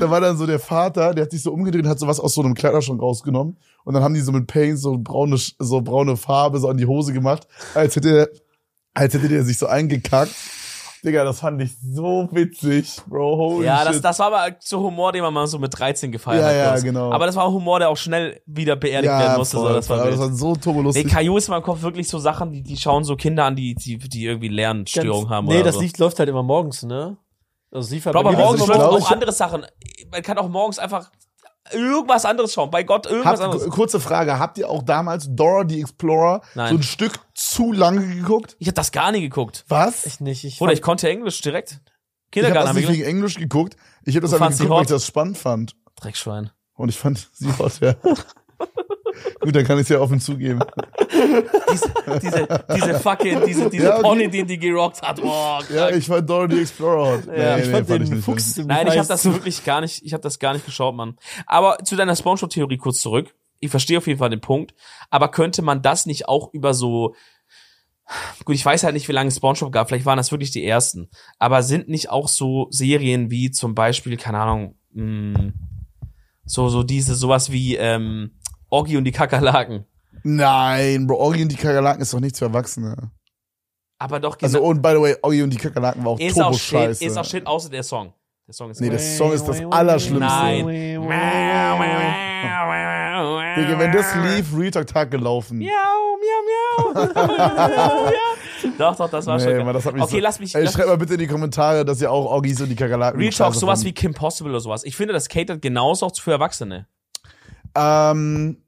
A: da war dann so der Vater, der hat sich so umgedreht und hat sowas aus so einem Kleiderschrank rausgenommen. Und dann haben die so mit Paint so braune, so braune Farbe so an die Hose gemacht, als hätte, als hätte der sich so eingekackt. Digga, das fand ich so witzig, Bro. Holy
B: Ja, das,
A: shit.
B: das war aber so Humor, den man mal so mit 13 gefeiert
A: Ja,
B: hat.
A: ja,
B: ich.
A: genau.
B: Aber das war Humor, der auch schnell wieder beerdigt werden musste.
A: voll,
B: so, das
A: voll,
B: war
A: das war so
B: Nee,
A: turbolustig.
B: Caillou ist in meinem Kopf wirklich so Sachen, die, die schauen so Kinder an, die, die, die irgendwie Lernstörungen haben.
C: Nee,
B: oder
C: das
B: so.
C: Licht läuft halt immer morgens, ne? Also sie
B: Bro, aber morgens läuft auch andere Sachen. Man kann auch morgens einfach irgendwas anderes schauen. Bei Gott, irgendwas
A: Habt,
B: anderes.
A: kurze Frage, habt ihr auch damals Dora the Explorer
B: Nein.
A: so ein Stück zu lange geguckt?
B: Ich hab das gar nie geguckt.
A: Was?
C: ich nicht. Ich
B: Oder ich konnte Englisch direkt.
A: Ich habe
B: Kindergarten
A: das
B: hab
A: nicht
B: ich
A: wegen Englisch geguckt. Ich habe das einfach
B: fandst
A: geguckt, weil ich das spannend fand.
B: Dreckschwein.
A: Und ich fand sie hot, ja. Gut, dann kann ich es ja offen zugeben.
B: Diese, diese, diese fucking, diese, diese
A: Ja, okay.
B: Pony, den die gerockt hat. Boah,
A: Ja, ich fand Dora the Explorer hot.
B: Ja,
C: ich fand den
A: nicht.
C: Fuchs ziemlich
B: Nein, ich habe das wirklich gar nicht, ich habe das gar nicht geschaut, Mann. Aber zu deiner Spongebob-Theorie kurz zurück. Ich verstehe auf jeden Fall den Punkt. Aber könnte man das nicht auch über so, gut, ich weiß halt nicht, wie lange es Spongebob gab. Vielleicht waren das wirklich die ersten. Aber sind nicht auch so Serien wie zum Beispiel, keine Ahnung, mh, so, so diese, sowas wie, ähm, Oggi und die Kakerlaken.
A: Nein, Bro, Oggi und die Kakerlaken ist doch nichts für Erwachsene.
B: Aber doch,
A: Also, und by the way, Oggi und die Kakerlaken war auch
B: ist auch
A: turbo
B: shit,
A: scheiße.
B: ist auch shit, außer der Song. Der Song ist
A: Nee, der Song ist das Allerschlimmste.
B: Nein.
A: Digga, wenn das lief, Retalk Tag gelaufen.
B: Miau, miau, miau. doch, doch, das war
A: Nee,
B: schon.
A: Mann, das hat mich
B: okay,
A: so,
B: lass mich.
A: Ey,
B: lass
A: schreibt mal bitte in die Kommentare, dass ihr auch Oggis und die Kakerlaken
B: Real Talk, sowas
A: fandet.
B: wie Kim Possible oder sowas. Ich finde, das catert genauso auch für Erwachsene.
A: Ähm,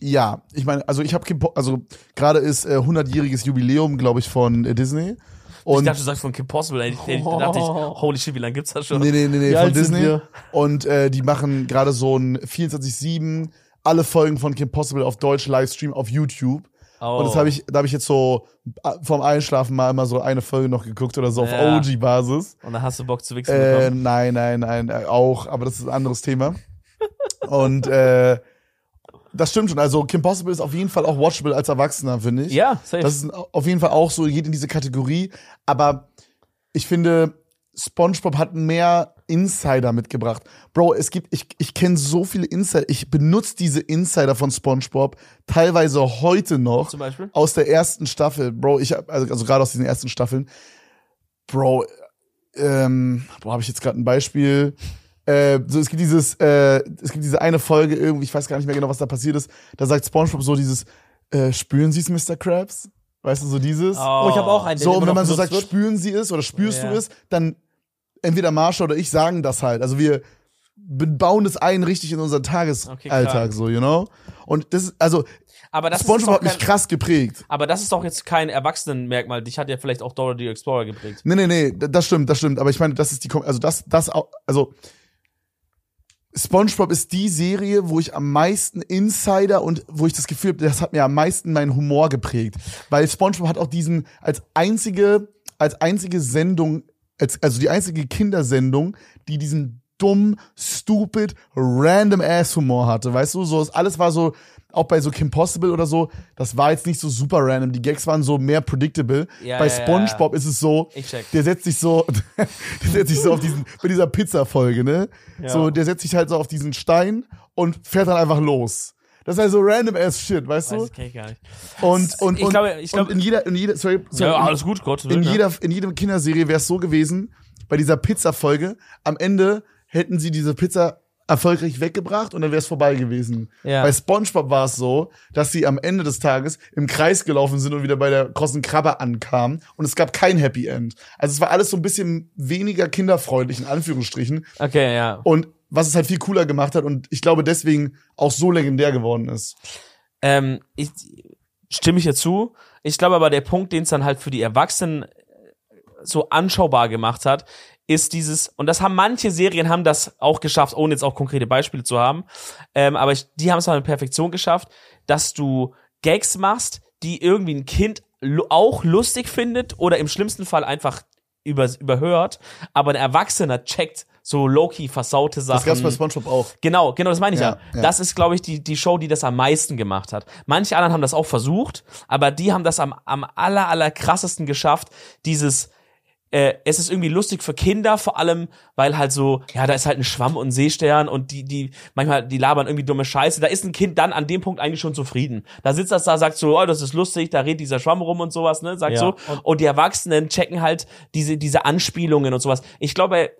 A: ja, ich meine, also ich habe also gerade ist äh, 100-jähriges Jubiläum, glaube ich, von äh, Disney. Und
B: ich dachte, du sagst von Kim Possible. ey. Ich, da dachte ich, holy shit, wie lange gibt's das schon?
A: nee, nee, nee, nee von Disney.
C: wir?
A: Und äh, die machen gerade so ein 24/7 alle Folgen von Kim Possible auf Deutsch Livestream auf YouTube.
B: Oh.
A: Und das habe ich, da habe ich jetzt so äh, vorm Einschlafen mal immer so eine Folge noch geguckt oder so auf
B: Ja.
A: OG-Basis.
B: Und dann hast du Bock zu wichsen
A: Äh,
B: bekommen.
A: nein, nein, nein, äh, auch, aber das ist ein anderes Thema. Und äh, das stimmt schon. Also Kim Possible ist auf jeden Fall auch watchable als Erwachsener, finde ich.
B: Ja, safe.
A: Das ist auf jeden Fall auch so, geht in diese Kategorie. Aber ich finde, SpongeBob hat mehr Insider mitgebracht. Bro, es gibt, ich, ich kenne so viele Insider. Ich benutze diese Insider von SpongeBob teilweise heute noch
B: Zum Beispiel?
A: aus der ersten Staffel. Bro, ich also, also gerade aus diesen ersten Staffeln. Bro, ähm, boah, habe ich jetzt gerade ein Beispiel. Äh, so, es gibt dieses, äh, es gibt diese eine Folge irgendwie, ich weiß gar nicht mehr genau, was da passiert ist. Da sagt SpongeBob so dieses, äh, spüren Sie es, Mr. Krabs? Weißt du, so dieses.
C: Oh, ich habe auch einen,
A: So, und wenn man so sagt,
C: wird.
A: spüren Sie es oder spürst
B: Ja.
A: du es, dann entweder Marsha oder ich sagen das halt. Also wir bauen das ein richtig in unseren
B: Okay,
A: Tagesalltag,
B: klar.
A: so, you know? Und das ist, also,
B: Aber das
A: SpongeBob hat mich krass geprägt.
B: aber das ist doch jetzt kein Erwachsenenmerkmal. Dich hat ja vielleicht auch Dora the Explorer geprägt.
A: Nee, nee, nee, das stimmt, das stimmt. Aber ich meine, das ist die, also das, das also SpongeBob ist die Serie, wo ich am meisten Insider und wo ich das Gefühl habe, das hat mir am meisten meinen Humor geprägt. Weil SpongeBob hat auch diesen als einzige, als einzige Sendung, als, also die einzige Kindersendung, die diesen dumm, stupid, random ass Humor hatte. Weißt du, so, alles war so, auch bei so Kim Possible oder so, das war jetzt nicht so super random. Die Gags waren so mehr predictable.
B: Ja,
A: bei
B: ja, ja,
A: SpongeBob ist es so, der setzt sich so, der setzt sich so auf diesen, bei dieser Pizza-Folge, ne? So, der setzt sich halt so auf diesen Stein und fährt dann einfach los. Das ist halt so random ass shit, weißt
B: Weiß
A: du?
B: ich, kenn ich gar nicht.
A: Und, und,
B: Ich
A: und,
B: glaube- ich glaube-
A: und in jeder, in jeder, sorry, sorry
B: Ja, alles gut, Gott.
A: in
B: ja.
A: jeder, in jeder Kinderserie wäre es so gewesen, bei dieser Pizza-Folge, am Ende hätten sie diese Pizza erfolgreich weggebracht und dann wäre es vorbei gewesen.
B: Ja.
A: Bei SpongeBob war es so, dass sie am Ende des Tages im Kreis gelaufen sind und wieder bei der großen Krabbe ankamen und es gab kein Happy End. Also es war alles so ein bisschen weniger kinderfreundlich in Anführungsstrichen
B: Okay, ja.
A: und was es halt viel cooler gemacht hat und ich glaube deswegen auch so legendär geworden ist.
B: Ähm, ich stimme ich dir zu. Ich glaube aber, der Punkt, den es dann halt für die Erwachsenen so anschaubar gemacht hat, ist dieses, und das haben manche Serien haben das auch geschafft, ohne jetzt auch konkrete Beispiele zu haben, ähm, aber ich, die haben es mal in Perfektion geschafft, dass du Gags machst, die irgendwie ein Kind auch lustig findet oder im schlimmsten Fall einfach über, überhört, aber ein Erwachsener checkt so low-key versaute Sachen.
A: Das gab's bei SpongeBob auch.
B: Genau, genau, das meine ich ja.
A: Ja, ja.
B: Das ist, glaube ich, die, die Show, die das am meisten gemacht hat. Manche anderen haben das auch versucht, aber die haben das am, am aller, aller krassesten geschafft, dieses äh, es ist irgendwie lustig für Kinder, vor allem, weil halt so, ja, da ist halt ein Schwamm und ein Seestern und die, die, manchmal, die labern irgendwie dumme Scheiße. Da ist ein Kind dann an dem Punkt eigentlich schon zufrieden. Da sitzt das da, sagt so, oh, das ist lustig, da redet dieser Schwamm rum und sowas, ne, sagt
C: Ja.
B: so. Und die Erwachsenen checken halt diese, diese Anspielungen und sowas. Ich glaube,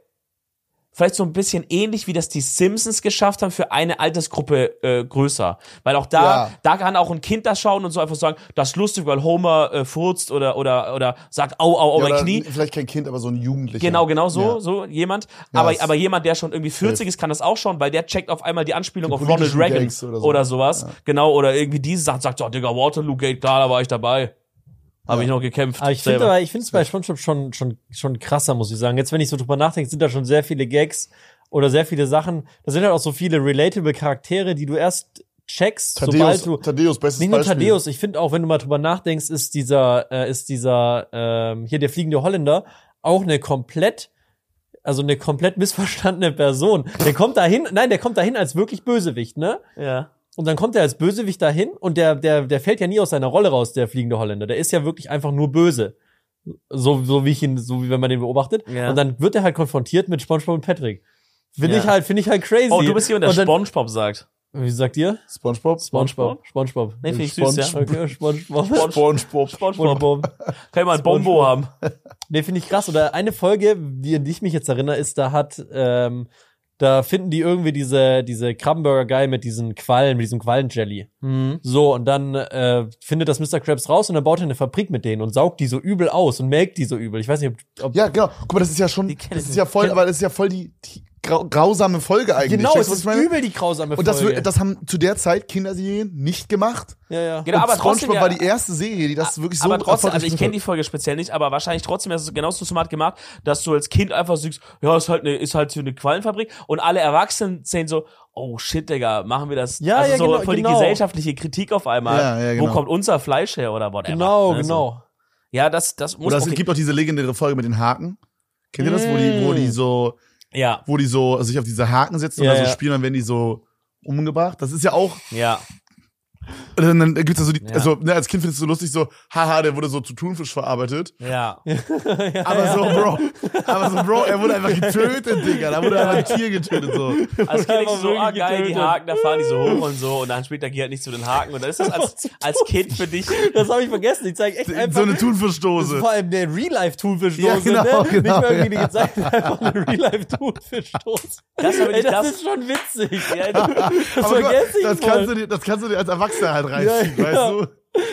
B: vielleicht so ein bisschen ähnlich, wie das die Simpsons geschafft haben für eine Altersgruppe äh, größer. Weil auch da,
A: Ja.
B: da kann auch ein Kind das schauen und so einfach sagen, das ist lustig, weil Homer äh, furzt oder, oder, oder sagt, au, au, au,
A: Ja,
B: mein
A: oder
B: Knie.
A: Vielleicht kein Kind, aber so ein Jugendlicher.
B: Genau, genau so,
A: Ja.
B: so jemand.
A: Ja,
B: aber, aber jemand, der schon irgendwie 40 ist, kann das auch schon, weil der checkt auf einmal die Anspielung
A: Die
B: auf Ronald Reagan oder,
A: oder so.
B: sowas. Genau, oder irgendwie diese Sachen sagt, oh, Digga, Waterloo Gate, klar, da war ich dabei. Habe
A: Ja.
B: ich noch gekämpft.
C: Aber ich finde aber, ich finde es bei SpongeBob schon, schon, schon krasser, muss ich sagen. Jetzt, wenn ich so drüber nachdenke, sind da schon sehr viele Gags oder sehr viele Sachen. Da sind halt auch so viele relatable Charaktere, die du erst checkst,
A: Thaddeus,
C: sobald du,
A: Thaddeus, bestes
C: Nicht nur
A: Beispiel.
C: Thaddeus, ich finde auch, wenn du mal drüber nachdenkst, ist dieser, äh, ist dieser, ähm, hier der fliegende Holländer auch eine komplett, also eine komplett missverstandene Person. Der kommt dahin, nein, der kommt dahin als wirklich Bösewicht, ne?
B: ja.
C: Und dann kommt er als Bösewicht dahin und der, der, der fällt ja nie aus seiner Rolle raus, der fliegende Holländer. Der ist ja wirklich einfach nur böse. So, so wie ich ihn, so wie wenn man den beobachtet.
B: Ja.
C: Und dann wird er halt konfrontiert mit SpongeBob und Patrick. Finde
B: Ja.
C: ich halt, finde ich halt crazy.
B: Oh, du bist jemand, der
C: dann-
B: Spongebob sagt.
C: Wie sagt ihr?
A: SpongeBob?
C: SpongeBob. SpongeBob.
B: Nee, finde ich süß, ja.
A: Spongebob.
C: Okay, SpongeBob.
A: SpongeBob.
B: Spongebob.
C: SpongeBob.
B: Kann ich mal ein Bombo haben.
C: Nee, finde ich krass. Oder eine Folge, die, an die ich mich jetzt erinnere, ist, da hat, ähm, da finden die irgendwie diese, diese Krabbenburger-Guy mit diesen Quallen, mit diesem Quallenjelly.
B: Mhm.
C: So, und dann äh, findet das Mr. Krabs raus und dann baut er eine Fabrik mit denen und saugt die so übel aus und melkt die so übel. Ich weiß nicht, ob, ob
A: Ja, genau. Guck mal, das ist ja schon, das ist ja voll, aber das ist ja voll die, die grau grausame Folge eigentlich.
C: genau,
A: Checkst
C: es
A: du,
C: ist übel die grausame
A: Und das,
C: Folge.
A: das haben zu der Zeit Kinderserien nicht gemacht.
C: ja, ja.
B: Genau,
A: und
B: aber trotzdem
A: SpongeBob
B: ja-
A: war die erste Serie, die das wirklich so
B: aber trotzdem, also ich kenne die Folge speziell nicht, aber wahrscheinlich trotzdem ist es genauso smart gemacht, dass du als Kind einfach sagst, ja, ist halt eine, ist halt so eine Quallenfabrik und alle Erwachsenen sehen so, oh shit, Digga, machen wir das?
C: Ja,
B: also
C: ja,
B: so
C: genau,
B: voll die
C: genau.
B: gesellschaftliche Kritik auf einmal.
A: Ja, ja,
B: Wo
A: genau.
B: kommt unser Fleisch her oder whatever?
C: Genau,
B: ne, so.
C: genau.
B: Ja, das, das muss
A: Oder es
B: okay.
A: gibt auch diese legendäre Folge mit den Haken. Kennt ihr das, wo die, wo die so,
B: Ja,
A: wo die so sich auf diese Haken setzen
C: Ja,
A: oder so
C: ja.
A: spielen, dann werden die so umgebracht? Das ist ja auch,
B: ja.
A: Und dann, dann gibt's ja so die,
B: Ja.
A: also, ne, als Kind findest du so lustig, so, haha, der wurde so zu Thunfisch verarbeitet.
B: Ja.
A: Aber so, Bro, aber so, Bro, er wurde einfach getötet, Digga. Da wurde einfach ein Tier getötet, so.
B: Als Kind denkst du so, ah geil, die. Haken, da fahren die so hoch und so und dann später geh halt nicht zu den Haken und dann ist das als, als Kind für dich.
C: Das habe ich vergessen. Ich zeige echt einfach.
A: So eine
C: ist
A: Thunfischdose.
C: vor allem der Real-Life-Thunfischdose,
A: Ja, genau,
C: ne?
A: genau,
C: Nicht mal irgendwie
A: ja.
C: eine gezeichnete, einfach eine Real-Life-Thunfischdose.
B: Das
C: Ey, das
B: das.
C: ist schon witzig.
B: Ja,
C: Das
A: Aber
C: vergesse ich
A: das
C: voll.
A: kannst, du dir, das kannst du dir als Erwachsener halt reinziehen,
C: Ja,
A: weißt
C: ja.
A: du?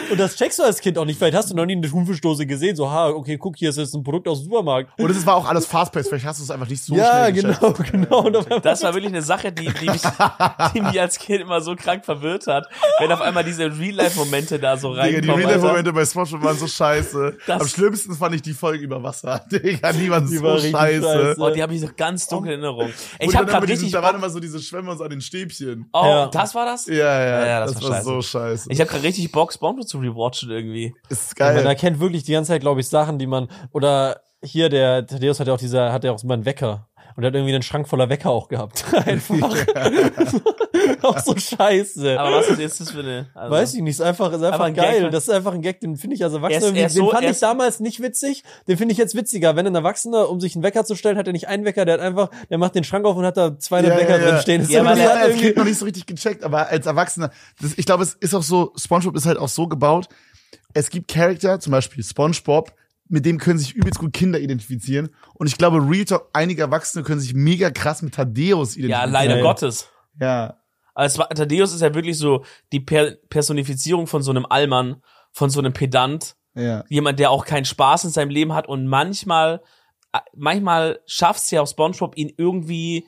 C: Und das checkst du als Kind auch nicht. Vielleicht hast du noch nie eine Thunfischdose gesehen. So, ha, okay, guck, hier ist jetzt ein Produkt aus dem Supermarkt.
A: Und es war auch alles fast-paced, vielleicht hast du es einfach nicht so
C: ja,
A: schnell geschätzt.
C: genau, genau.
B: Das war wirklich eine Sache, die, die, mich, die mich als Kind immer so krank verwirrt hat, wenn auf einmal diese Real-Life-Momente da so
A: Digga,
B: reinkommen.
A: die
B: Alter.
A: Real-Life-Momente bei Spongebob waren so scheiße.
B: Das-
A: Am schlimmsten fand ich die Folge über Wasser. Digga, die waren
C: Die
A: so
C: war richtig
A: scheiße.
C: scheiße.
B: Oh, die habe ich noch ganz dunkel in Erinnerung. Ich
A: dann
B: habe gerade
A: immer diesen-
B: richtig.
A: Da waren immer so diese Schwämme so an den Stäbchen.
B: oh,
C: Ja.
B: das war das?
A: Ja, ja,
B: Ja,
A: das,
B: das war
A: war
B: scheiße.
A: so scheiße.
B: Ich habe gerade richtig Bock, Spongebob zu rewatchen irgendwie.
A: ist
C: Ja, man
A: geil.
C: erkennt wirklich die ganze Zeit, glaube ich, Sachen, die man, oder hier, der Thaddeus hat ja auch dieser, hat ja auch immer einen Wecker. Und er hat irgendwie einen Schrank voller Wecker auch gehabt. Einfach. auch so scheiße.
B: Aber was ist das für eine? Also,
C: Weiß ich nicht, ist einfach, ist einfach,
B: ein
C: geil.
B: Gag.
C: das ist einfach ein Gag, den finde ich als
B: Er
C: Erwachsener,
B: er ist
C: den
B: so-
C: fand
B: er
C: ich damals nicht witzig, den finde ich jetzt witziger. Wenn ein Erwachsener, um sich einen Wecker zu stellen, hat er nicht einen Wecker, der hat einfach, der macht den Schrank auf und hat da 200
A: Ja,
C: Wecker
A: ja, ja.
C: drin stehen. Das
B: Ja, der
A: hat
C: halt
A: als Kind
C: irgendwie,
A: noch nicht so richtig gecheckt, aber als Erwachsener, das, ich glaube, es ist auch so, SpongeBob ist halt auch so gebaut, es gibt Charakter, zum Beispiel SpongeBob, mit dem können sich übelst gut Kinder identifizieren. Und ich glaube, Real Talk, einige Erwachsene können sich mega krass mit Thaddeus identifizieren.
B: ja, leider. Gottes.
A: Ja.
B: Also Thaddeus ist ja wirklich so die per Personifizierung von so einem Allmann, von so einem Pedant,
A: Ja.
B: jemand, der auch keinen Spaß in seinem Leben hat und manchmal, äh, manchmal schafft es ja auch SpongeBob ihn irgendwie,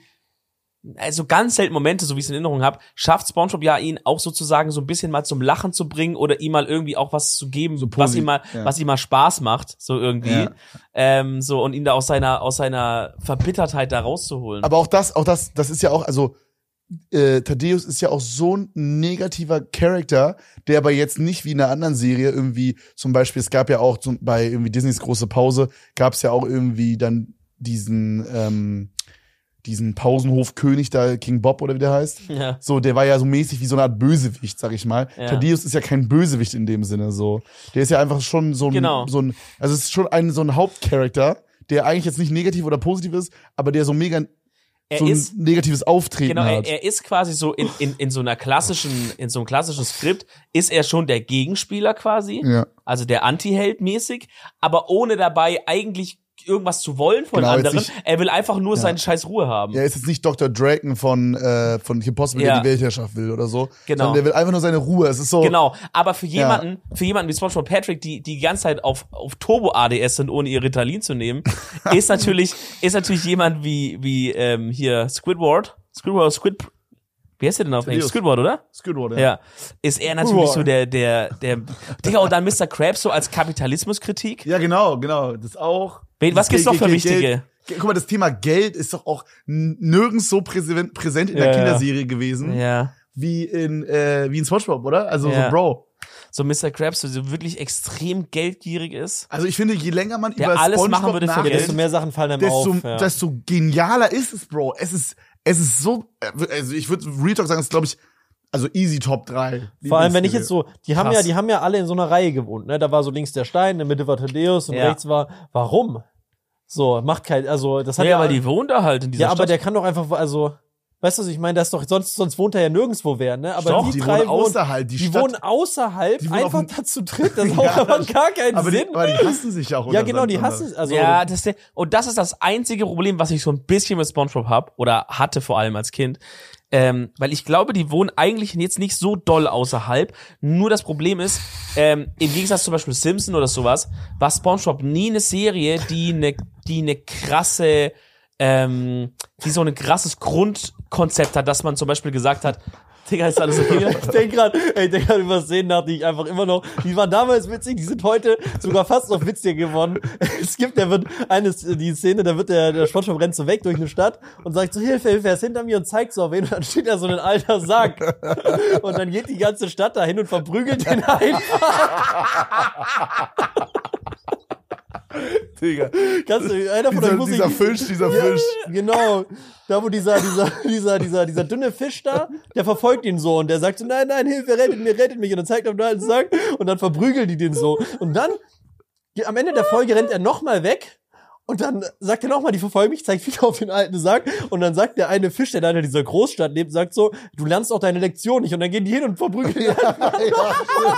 B: also ganz selten Momente, so wie ich es in Erinnerung habe, schafft SpongeBob ja ihn auch sozusagen so ein bisschen mal zum Lachen zu bringen oder ihm mal irgendwie auch was zu geben,
A: So
B: was ihm mal,
A: ja.
B: was ihm mal Spaß macht, so irgendwie,
A: Ja.
B: ähm, so und ihn da aus seiner aus seiner Verbittertheit da rauszuholen.
A: Aber auch das, auch das, das ist ja auch, also äh, Thaddeus ist ja auch so ein negativer Charakter, der aber jetzt nicht wie in einer anderen Serie irgendwie, zum Beispiel, es gab ja auch zum, bei irgendwie Disneys große Pause, gab es ja auch irgendwie dann diesen, ähm, diesen Pausenhofkönig da, King Bob oder wie der heißt.
B: ja.
A: So, der war ja so mäßig wie so eine Art Bösewicht, sag ich mal.
B: Ja.
A: Thaddeus ist ja kein Bösewicht in dem Sinne, so. Der ist ja einfach schon so ein,
B: Genau.
A: so ein, also es ist schon ein, so ein Hauptcharakter, der eigentlich jetzt nicht negativ oder positiv ist, aber der so mega
B: Er
A: so ein
B: ist
A: negatives Auftreten
B: Genau, er,
A: hat.
B: er ist quasi so in, in, in so einer klassischen, in so einem klassischen Skript, ist er schon der Gegenspieler quasi,
A: ja.
B: also der Anti-Held mäßig, aber ohne dabei eigentlich irgendwas zu wollen von
A: Genau,
B: anderen.
A: nicht-
B: er will einfach nur seine scheiß Ruhe haben.
A: Er ist jetzt nicht Dr. Draken von, äh, von Kim Possible,
B: Ja.
A: der die Weltherrschaft will oder so.
B: Genau.
A: Sondern der will einfach nur seine Ruhe. Es ist so.
B: Genau, aber für jemanden, für jemanden wie SpongeBob Patrick, die die ganze Zeit auf auf Turbo ADS sind, ohne ihr Ritalin zu nehmen, ist natürlich ist natürlich jemand wie wie ähm, hier Squidward, Squidward, Squid, wie heißt der denn auf Englisch? Squidward, oder?
A: Squidward,
B: Ja, ist er natürlich so der der der Digga und dann Mr. Krabs so als Kapitalismuskritik.
A: Ja, genau, genau. Das auch.
B: Wen- was
A: Das
B: gibt's noch für wichtige?
A: Guck mal, das Thema Geld ist doch auch nirgends so präsent, in der
C: Ja, ja.
A: Kinderserie gewesen
B: Ja,
A: wie in äh, wie in SpongeBob, oder? Also
B: Ja.
A: so Bro.
B: so Mr. Krabs, so so wirklich extrem geldgierig ist.
A: Also ich finde, je länger man
B: Der
A: über
B: alles
A: SpongeBob
B: machen würde
A: nachdenkt.
C: Desto mehr Sachen fallen einem
A: desto,
C: auf. Ja.
A: desto genialer ist es, Bro. Es ist es ist so also ich würde Real Talk sagen, es ist glaube ich also easy Top 3.
C: Vor allem, wenn ich jetzt so, die haben
B: Krass.
C: ja, die haben ja alle in so einer Reihe gewohnt, ne? Da war so links der Stein, in der Mitte war Thaddeus und
B: Ja.
C: rechts war, warum? So, macht kein, also, das hat
B: Ja,
C: ja,
B: weil die wohnt da halt in dieser
C: ja, aber
B: Stadt.
C: der kann doch einfach, also, weißt du, was ich meine, das ist doch, sonst, sonst wohnt er ja nirgendwo wer, ne? Aber
B: Doch,
C: die,
A: die
C: drei
A: wohnen außerhalb, die
C: die
A: Stadt-
C: wohnen außerhalb,
A: Die wohnen
C: einfach
A: dem-
C: dazu dritt, das
A: Ja,
C: macht aber gar keinen
A: aber die,
C: Sinn.
A: aber die hassen sich auch
C: ja, genau, die hassen, also,
B: ja, das ist und das ist das einzige Problem, was ich so ein bisschen mit SpongeBob hab oder hatte vor allem als Kind. Ähm, weil ich glaube, die wohnen eigentlich jetzt nicht so doll außerhalb. Nur das Problem ist, ähm, im Gegensatz zum Beispiel Simpson oder sowas, war SpongeBob nie eine Serie, die eine, die eine krasse, ähm, die so ein krasses Grundkonzept hat, dass man zum Beispiel gesagt hat, Digga, ist alles okay?
C: Ich denke gerade, ich denke gerade über Szenen nach, die ich einfach immer noch, die waren damals witzig, die sind heute sogar fast noch witziger geworden. Es gibt, der wird eine, die Szene, da wird der, der Spongebob rennt so weg durch eine Stadt und sagt so, Hilfe, Hilfe, er ist hinter mir und zeigt so auf wen und dann steht da so ein alter Sack. Und dann geht die ganze Stadt dahin und verprügelt den einfach.
A: Digga.
C: Kannst du, einer von euch
A: Dieser,
C: muss
A: dieser
C: ich,
A: Fisch, dieser Fisch.
C: Genau. Da, wo dieser, dieser, dieser, dieser, dieser dünne Fisch da, der verfolgt ihn so und der sagt so, nein, nein, Hilfe, rettet mich, rettet mich. Und dann zeigt er auf den alten Sack und dann verprügeln die den so. Und dann, am Ende der Folge rennt er nochmal weg. Und dann sagt er nochmal, die verfolgen mich, zeigt wieder auf den alten Sack. Und dann sagt der eine Fisch, der da in dieser Großstadt lebt, sagt so, du lernst auch deine Lektion nicht. Und dann gehen die hin und verprügeln ihn.
A: ja, stimmt.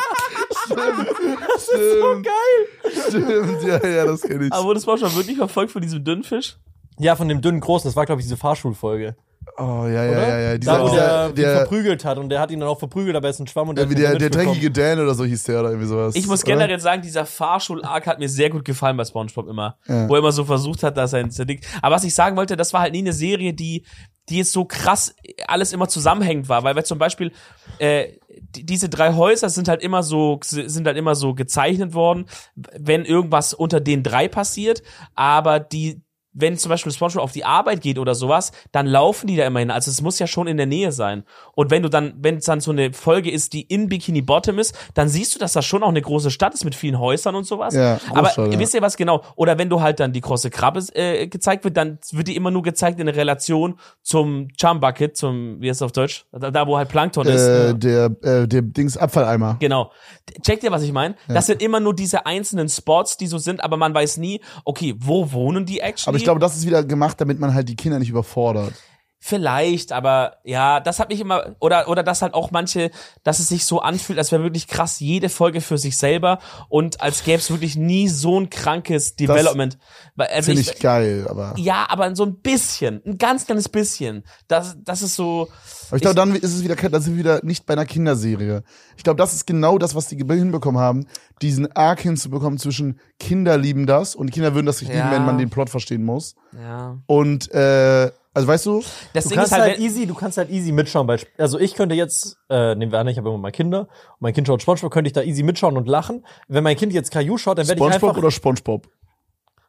C: Das ist so geil.
A: Stimmt, ja, ja, das kenne ich.
B: Aber wurde SpongeBob wirklich verfolgt von diesem dünnen Fisch?
C: Ja, von dem dünnen Großen. Das war, glaube ich, diese Fahrschulfolge.
A: Oh, ja, ja,
C: Oder?
A: ja, ja.
C: da,
A: Dieser,
C: wo der,
A: der,
C: ihn
A: der,
C: verprügelt hat. Und der hat ihn dann auch verprügelt, aber er ist ein Schwamm und der,
A: der,
C: hat
A: der, dreckige Dan oder so hieß der oder irgendwie sowas.
B: Ich muss
A: oder?
B: generell sagen, dieser Fahrschul-Arc hat mir sehr gut gefallen bei SpongeBob immer.
A: Ja.
B: Wo er immer so versucht hat, dass er ein Ding. Aber was ich sagen wollte, das war halt nie eine Serie, die, die jetzt so krass alles immer zusammenhängend war. Weil wir zum Beispiel, äh, die, diese drei Häuser sind halt immer so, sind halt immer so gezeichnet worden, wenn irgendwas unter den drei passiert. Aber die, wenn zum Beispiel SpongeBob auf die Arbeit geht oder sowas, dann laufen die da immer hin. Also es muss ja schon in der Nähe sein. Und wenn du dann, wenn es dann so eine Folge ist, die in Bikini Bottom ist, dann siehst du, dass das schon auch eine große Stadt ist mit vielen Häusern und sowas.
A: Ja,
B: Aber
A: Großstadt, ja.
B: wisst ihr was genau? Oder wenn du halt dann die große Krabbe äh, gezeigt wird, dann wird die immer nur gezeigt in Relation zum Charm Bucket, zum, wie heißt es auf Deutsch? Da, da wo halt Plankton ist.
A: Äh, der, äh, der Dings Abfalleimer.
B: Genau. Checkt ihr, was ich meine? Das sind immer nur diese einzelnen Spots, die so sind, aber man weiß nie, okay, wo wohnen die actually?
A: Ich glaube, das ist wieder gemacht, damit man halt die Kinder nicht überfordert.
B: Vielleicht, aber ja, das hat mich immer, oder, oder das halt auch manche, dass es sich so anfühlt, als wäre wirklich krass jede Folge für sich selber und als gäbe es wirklich nie so ein krankes Development. Also
A: Finde
B: ich,
A: ich geil, aber.
B: ja, aber so ein bisschen, ein ganz kleines bisschen. Das, das ist so,
A: Aber ich glaube, dann ist es wieder, dann sind wir wieder nicht bei einer Kinderserie. Ich glaube, das ist genau das, was die hinbekommen haben, diesen Arc hinzubekommen zwischen Kinder lieben das und Kinder würden das nicht lieben,
B: Ja.
A: wenn man den Plot verstehen muss.
B: ja.
A: Und äh, also weißt du,
B: Das
C: Du
B: Ding
C: kannst
B: ist
C: halt,
B: halt,
C: easy, du kannst halt easy mitschauen. Bei, also ich könnte jetzt, äh, nehmen wir an, ich habe immer mal Kinder, und mein Kind schaut SpongeBob, könnte ich da easy mitschauen und lachen. Wenn mein Kind jetzt Caillou schaut, dann werde ich
A: SpongeBob
C: einfach,
A: oder SpongeBob?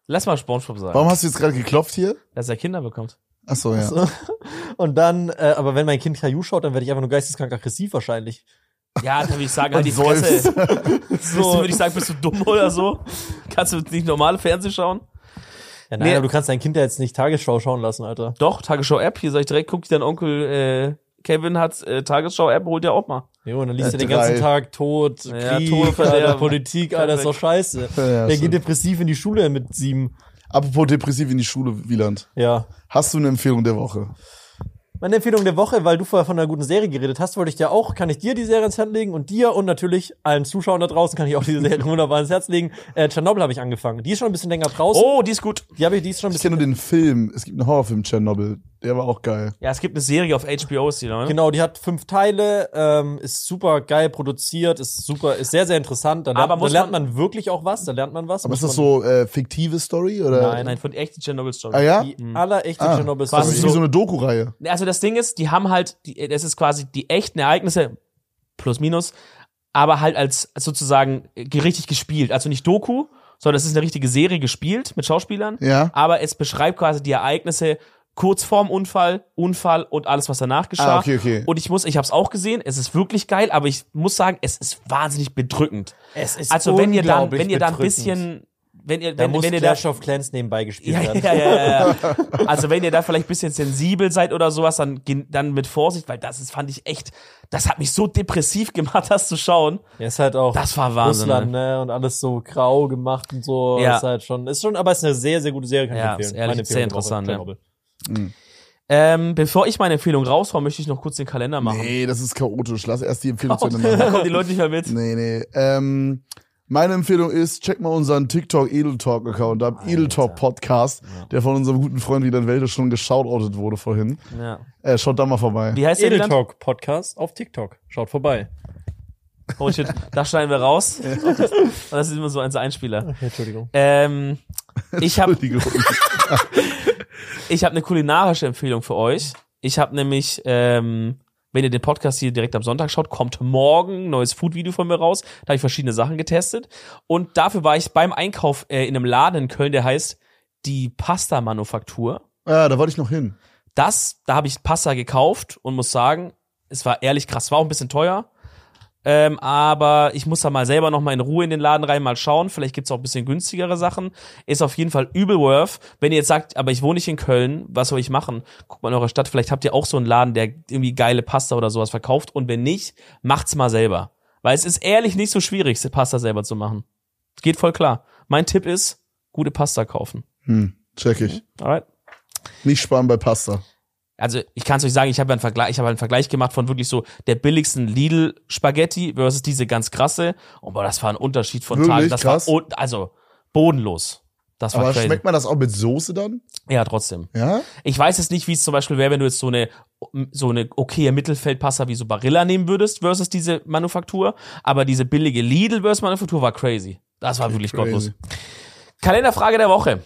B: lass mal SpongeBob sagen,
A: Warum hast du jetzt gerade geklopft hier?
B: dass er Kinder bekommt.
A: Ach so, ja.
C: So. und dann, äh, aber wenn mein Kind Caillou schaut, dann werde ich einfach nur geisteskrank aggressiv wahrscheinlich.
B: Ja, dann würde ich sagen, halt die. Fresse. So würde ich sagen, bist du dumm oder so? Kannst du nicht normale Fernsehen schauen?
C: Ja, nein,
B: Nee.
C: aber du kannst dein Kind ja jetzt nicht Tagesschau schauen lassen, Alter.
B: Doch, Tagesschau-App, hier sag ich direkt, guck, dein Onkel äh, Kevin hat äh, Tagesschau-App, holt ja auch mal.
C: Jo, und dann liest
A: Äh,
C: er den
A: drei.
C: ganzen Tag Tod,
B: Ja,
C: Krieg,
B: Tod,
C: Alter. Politik, Alter, ist doch scheiße.
A: Ja,
C: Der
A: stimmt.
C: geht depressiv in die Schule mit sieben.
A: Apropos depressiv in die Schule, Wieland.
C: Ja.
A: Hast du eine Empfehlung der Woche?
C: Meine Empfehlung der Woche, weil du vorher von einer guten Serie geredet hast, wollte ich dir auch, kann ich dir die Serie ins Herz legen und dir und natürlich allen Zuschauern da draußen kann ich auch diese Serie wunderbar ins Herz legen. Äh, Tschernobyl habe ich angefangen. Die ist schon ein bisschen länger draußen.
B: Oh, die ist gut.
C: Die habe ich, die ist schon ein
A: Ich kenne
C: bisschen.
A: nur den Film. Es gibt einen Horrorfilm, Chernobyl. Der war auch geil.
B: Ja, es gibt eine Serie auf HBO, die, ne?
C: Genau, die hat fünf Teile, ähm, ist super geil produziert, ist super, ist sehr, sehr interessant. Da lernt,
B: Aber
C: da lernt man wirklich auch was, da lernt man was.
A: Aber ist das
C: man-
A: so äh, fiktive Story oder?
C: Nein,
B: Nein, von echte Chernobyl-Story.
A: Ah ja?
C: Die allerechte
A: Ah.
C: Chernobyl
A: Das ist wie so eine Doku-Reihe.
B: Also das Ding ist, die haben halt, die, das ist quasi die echten Ereignisse, plus minus, aber halt als sozusagen richtig gespielt. Also nicht Doku, sondern es ist eine richtige Serie gespielt mit Schauspielern.
A: Ja.
B: Aber es beschreibt quasi die Ereignisse kurz vorm Unfall, Unfall und alles, was danach geschah.
A: Ah, okay, okay.
B: Und ich muss, ich habe es auch gesehen, es ist wirklich geil, aber ich muss sagen, es ist wahnsinnig bedrückend.
C: Es ist
B: Also wenn ihr dann, wenn ihr da ein bisschen, wenn ihr,
C: Da
B: wenn,
C: muss
B: wenn ihr da
C: Clash of Clans nebenbei gespielt
B: ja,
C: werden.
B: ja, ja, ja, ja. Also wenn ihr da vielleicht ein bisschen sensibel seid oder sowas, dann, dann mit Vorsicht, weil das ist, fand ich echt, das hat mich so depressiv gemacht, das zu schauen.
C: Er ist halt auch
B: Das war Wahnsinn.
C: Russland, ne? Und alles so grau gemacht und so.
B: Ja.
C: Ist halt schon, ist schon, aber ist eine sehr, sehr gute Serie, kann
B: Ja,
C: ich
B: ist
C: empfehlen.
B: ehrlich
C: Meine
B: sehr interessant, ja.
C: Chernobyl.
B: Ähm, bevor ich meine Empfehlung raushaue, möchte ich noch kurz den Kalender machen.
A: Nee, das ist chaotisch. Lass erst die Empfehlung zu
B: Oh,
A: Ende machen.
B: kommen die Leute nicht mehr mit.
A: Nee, nee. Ähm, meine Empfehlung ist, check mal unseren TikTok Edel Talk Account ab. Edel Talk Podcast, der von unserem guten Freund Wieland Welde schon geshoutoutet wurde vorhin.
B: Ja.
A: Äh, schaut da mal vorbei.
B: Wie heißt der
C: Edel
B: Wieland?
C: Talk Podcast auf TikTok. Schaut vorbei.
B: Oh shit, da schneiden wir raus. Und das ist immer so ein Einspieler.
C: Okay, Entschuldigung.
B: Ähm, ich habe
A: Entschuldigung.
B: ich hab eine kulinarische Empfehlung für euch. Ich habe nämlich, ähm, wenn ihr den Podcast hier direkt am Sonntag schaut, kommt morgen ein neues Food-Video von mir raus. Da habe ich verschiedene Sachen getestet. Und dafür war ich beim Einkauf äh, in einem Laden in Köln, der heißt die Pasta-Manufaktur.
A: Ja, da wollte ich noch hin.
B: Das, da habe ich Pasta gekauft und muss sagen, es war ehrlich krass, war auch ein bisschen teuer. Ähm, aber ich muss da mal selber noch mal in Ruhe in den Laden rein mal schauen. Vielleicht gibt's auch ein bisschen günstigere Sachen. Ist auf jeden Fall übel worth. Wenn ihr jetzt sagt, aber ich wohne nicht in Köln, was soll ich machen? Guckt mal in eurer Stadt. Vielleicht habt ihr auch so einen Laden, der irgendwie geile Pasta oder sowas verkauft. Und wenn nicht, macht's mal selber. Weil es ist ehrlich nicht so schwierig, Pasta selber zu machen. Geht voll klar. Mein Tipp ist, gute Pasta kaufen.
A: Hm, check ich.
B: Alright?
A: Nicht sparen bei Pasta.
B: Also ich kann es euch sagen, ich habe einen Vergleich, ich habe einen Vergleich gemacht von wirklich so der billigsten Lidl Spaghetti versus diese ganz krasse. Und boah, das war ein Unterschied von
A: Wirklich?
B: Tagen. Das
A: Krass.
B: war also bodenlos. Das war
A: Aber
B: crazy.
A: schmeckt man das auch mit Soße dann?
B: Ja, trotzdem.
A: Ja?
B: Ich weiß jetzt nicht, wie es zum Beispiel wäre, wenn du jetzt so eine so eine okaye Mittelfeldpasta wie so Barilla nehmen würdest versus diese Manufaktur. Aber diese billige Lidl versus Manufaktur war crazy. Das war wirklich
A: crazy.
B: gottlos. Kalenderfrage der Woche.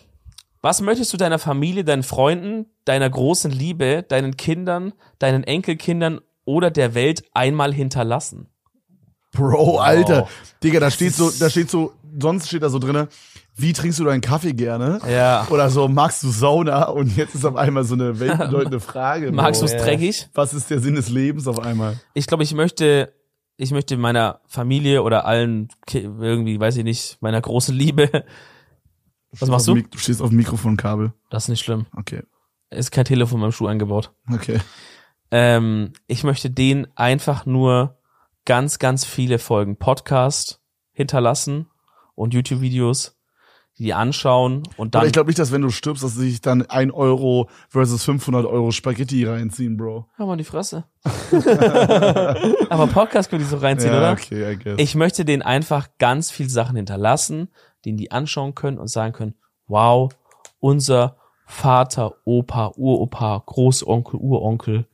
B: Was möchtest du deiner Familie, deinen Freunden, deiner großen Liebe, deinen Kindern, deinen Enkelkindern oder der Welt einmal hinterlassen?
A: Bro, Alter. Digga, da steht so, da steht so, sonst steht da so drinne, wie trinkst du deinen Kaffee gerne?
B: Ja.
A: Oder so, magst du Sauna? Und jetzt ist auf einmal so eine weltbedeutende Frage.
B: Magst du es dreckig?
A: Was ist der Sinn des Lebens auf einmal?
B: Ich glaube, ich möchte, ich möchte meiner Familie oder allen, irgendwie, weiß ich nicht, meiner großen Liebe. Was machst du?
A: Du stehst auf dem Mikrofonkabel.
B: Das ist nicht schlimm.
A: Okay.
B: Ist kein Telefon beim Schuh eingebaut.
A: Okay.
B: Ähm, ich möchte denen einfach nur ganz, ganz viele Folgen Podcast hinterlassen und YouTube-Videos, die anschauen und
A: Aber
B: dann.
A: ich glaube nicht, dass wenn du stirbst, dass sie sich dann ein Euro versus 500 Euro Spaghetti reinziehen, Bro.
B: Hör mal die Fresse. Aber Podcast können die so reinziehen,
A: ja,
B: oder?
A: okay, I guess.
B: Ich möchte denen einfach ganz viel Sachen hinterlassen, denen die anschauen können und sagen können, wow, unser Vater, Opa, Uropa, Großonkel, Uronkel,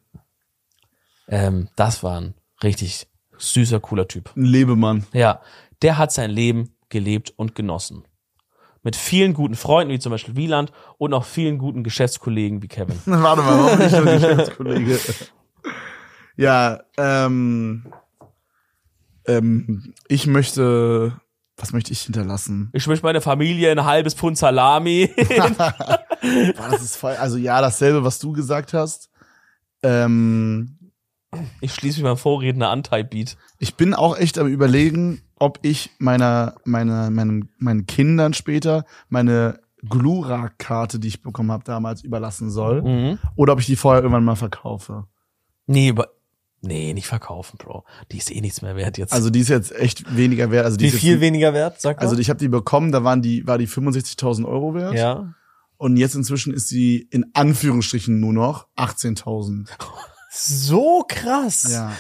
B: ähm, das war ein richtig süßer, cooler Typ.
A: Ein Lebemann.
B: Ja, der hat sein Leben gelebt und genossen. Mit vielen guten Freunden, wie zum Beispiel Wieland, und auch vielen guten Geschäftskollegen wie Kevin.
A: Warte mal, warum nicht nur Geschäftskollege? ja, ähm, ähm, ich möchte, was möchte ich hinterlassen?
B: Ich möchte meine Familie ein halbes Pfund Salami.
A: Boah, das ist voll, also ja, dasselbe, was du gesagt hast. Ähm,
B: Ich schließe mich beim Vorredner an, Type Beat.
A: ich bin auch echt am überlegen, ob ich meiner, meiner, meinen, meinen Kindern später meine Glura-Karte, die ich bekommen habe damals, überlassen soll.
B: Mhm.
A: Oder ob ich die vorher irgendwann mal verkaufe.
B: Nee, über nee, nicht verkaufen, Bro. Die ist eh nichts mehr wert jetzt.
A: Also die ist jetzt echt weniger wert. Also die
C: Wie
A: ist
C: viel
A: jetzt,
C: weniger wert, sag mal?
A: Also ich habe die bekommen, da waren die, war die 65.000 Euro wert.
C: ja.
A: Und jetzt inzwischen ist sie in Anführungsstrichen nur noch 18.000.
C: So krass.
A: Ja.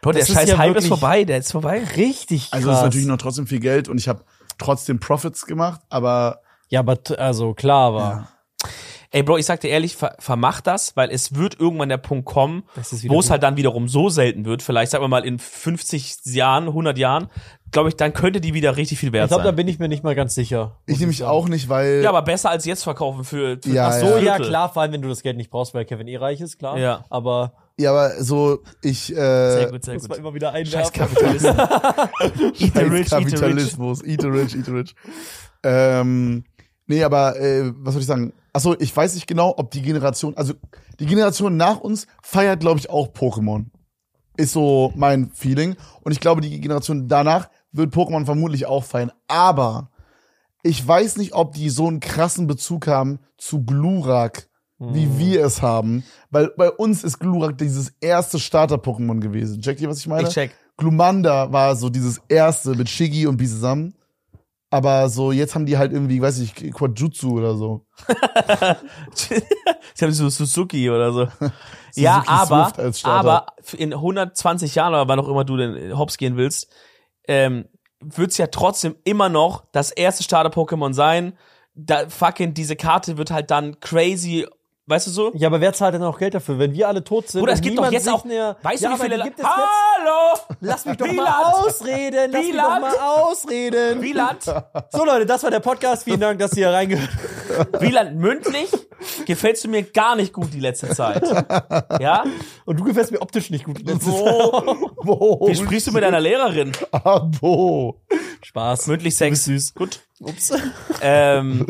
B: Bro, der scheiß
C: ja
B: Hype ist vorbei, der ist vorbei.
C: Richtig krass.
A: Also es ist natürlich noch trotzdem viel Geld und ich habe trotzdem Profits gemacht, aber
C: Ja, aber also klar war.
A: ja.
B: Ey, Bro, ich sag dir ehrlich, ver vermach das, weil es wird irgendwann der Punkt kommen, wo es
C: gut.
B: halt dann wiederum so selten wird, vielleicht sagen wir mal in 50 Jahren, 100 Jahren, glaube ich, dann könnte die wieder richtig viel wert
C: Ich glaube, da
B: sein.
C: bin ich mir nicht mal ganz sicher.
A: ich nehme mich auch nicht, weil
B: Ja, aber besser als jetzt verkaufen für, für
A: Ja,
B: ach
C: So,
A: ja.
C: ja, klar, vor allem, wenn du das Geld nicht brauchst, weil Kevin eh reich ist, klar.
B: Ja.
C: Aber
A: ja, aber so ich
B: Sehr
A: äh,
B: gut, sehr
C: muss man
B: gut.
C: immer wieder
B: Scheiß
C: einwerfen.
B: Kapitalisten. eat the
A: Scheiß
B: rich, eat the rich.
A: Kapitalismus, eat the rich, eat the rich. Ähm, nee, aber äh, was soll ich sagen? Achso, ich weiß nicht genau, ob die Generation, also die Generation nach uns feiert, glaube ich, auch Pokémon. Ist so mein Feeling. Und ich glaube, die Generation danach wird Pokémon vermutlich auch feiern. Aber ich weiß nicht, ob die so einen krassen Bezug haben zu Glurak, wie wir es haben. Weil bei uns ist Glurak dieses erste Starter-Pokémon gewesen. Checkt ihr, was ich meine?
B: Ich check.
A: Glumanda war so dieses erste mit Shiggy und Bisasam. Aber so, jetzt haben die halt irgendwie, weiß ich, Quadjutsu oder so.
B: Sie haben so Suzuki oder so. ja, aber, aber in 120 Jahren oder wann auch immer du denn hops gehen willst, ähm, wird's ja trotzdem immer noch das erste Starter-Pokémon sein. Da fucking diese Karte wird halt dann crazy, weißt du so?
C: Ja, aber wer zahlt denn auch Geld dafür, wenn wir alle tot sind?
B: Bruder, es gibt doch jetzt auch,
C: Mehr,
B: weißt
C: ja,
B: du, wie viele,
C: die gibt es jetzt?
B: Hallo!
C: Lass mich doch
B: Wieland!
C: mal ausreden. Lass mich doch
B: Wieland!
C: mal ausreden.
B: Wieland,
C: So Leute, das war der Podcast. Vielen Dank, dass ihr hier reingehört
B: Wieland, mündlich gefällst du mir gar nicht gut die letzte Zeit. Ja?
C: Und du gefällst mir optisch nicht gut.
B: Wo,
A: Wo?
B: wie sprichst du mit deiner Lehrerin?
A: Abo.
C: Spaß.
B: Mündlich Sex.
C: süß.
B: Gut.
C: Ups.
B: Ähm,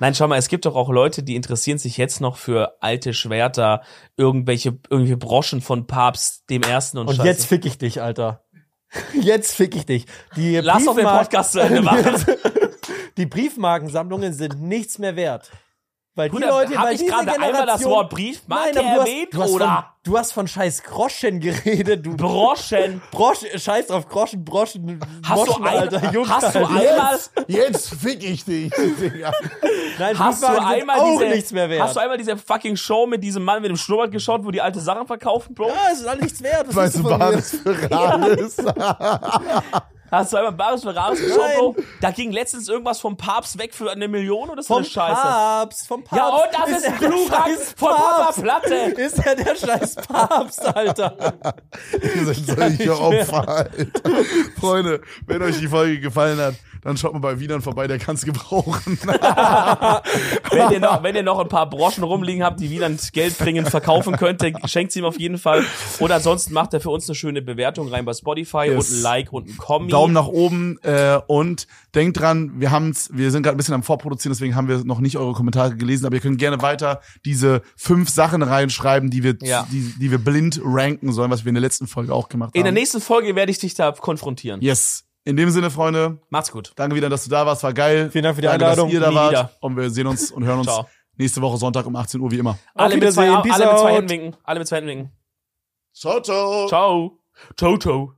B: nein, schau mal, es gibt doch auch Leute, die interessieren sich jetzt noch für alte Schwerter, irgendwelche, irgendwelche Broschen von Papst dem Ersten und,
C: Und
B: Scheiße.
C: jetzt fick ich dich, Alter. Jetzt fick ich dich. Die
B: Lass doch den Podcast zu Ende machen.
C: Die Briefmarkensammlungen sind nichts mehr wert. Weil die
B: Bruder,
C: Leute,
B: hab
C: weil
B: ich gerade einmal das Wort Briefmarke
C: Nein, aber du hast,
B: erwähnt,
C: du hast
B: oder?
C: Von, du hast von scheiß Groschen geredet, du
B: Broschen.
C: Brosch, scheiß auf Groschen, Broschen,
B: Hast du,
C: Moschen,
B: ein,
C: Alter, Junge,
B: hast du
C: Alter.
B: einmal,
A: Jetzt fick ich dich, Digga.
C: Nein,
B: hast du einmal
C: auch
B: diese,
C: nichts mehr wert.
B: hast du einmal diese fucking Show mit diesem Mann mit dem Schnurrbart geschaut, wo die alte Sachen verkaufen, Bro?
C: ja, es ist alles nichts wert. Was
A: Weißt du,
C: von mir?
A: Baris Ferraris?
B: Hast du einmal Baris Ferraris geschaut,
C: Nein.
B: Bro? Da ging letztens irgendwas vom Papst weg für eine Million oder so
C: Vom
B: eine Scheiße.
C: Papst, vom Papst.
B: Ja, und das ist
C: er
B: ein Glurak von Papa
C: Papst.
B: Platte.
C: Ist er der scheiß Papst, Alter.
A: Ihr seid solche Opfer, Alter. Freunde, wenn euch die Folge gefallen hat, dann schaut mal bei Wienern vorbei, der kann's gebrauchen.
B: Wenn ihr, noch, wenn ihr noch ein paar Broschen rumliegen habt, die Wieland Geld dringend verkaufen könnte, schenkt sie ihm auf jeden Fall. Oder ansonsten macht er für uns eine schöne Bewertung rein bei Spotify
A: Yes.
B: und ein Like und ein Kommi.
A: Daumen nach oben äh, und denkt dran, wir haben's, wir sind gerade ein bisschen am Vorproduzieren, deswegen haben wir noch nicht eure Kommentare gelesen, aber ihr könnt gerne weiter diese fünf Sachen reinschreiben, die wir,
B: Ja.
A: die, die wir blind ranken sollen, was wir in der letzten Folge auch gemacht
B: In der
A: haben.
B: nächsten Folge werde ich dich da konfrontieren.
A: yes. In dem Sinne, Freunde,
B: Macht's gut.
A: danke wieder, dass du da warst, war geil.
C: Vielen Dank für die
A: danke,
C: Einladung.
A: dass ihr da
B: Nie
A: wart.
B: wieder.
A: Und wir sehen uns und hören uns
B: Ciao.
A: nächste Woche Sonntag um 18 Uhr wie immer.
B: Alle mit, zwei, alle mit zwei. Händen winken. Alle mit zwei Händen winken.
A: Ciao, ciao.
B: Ciao. Ciao, ciao.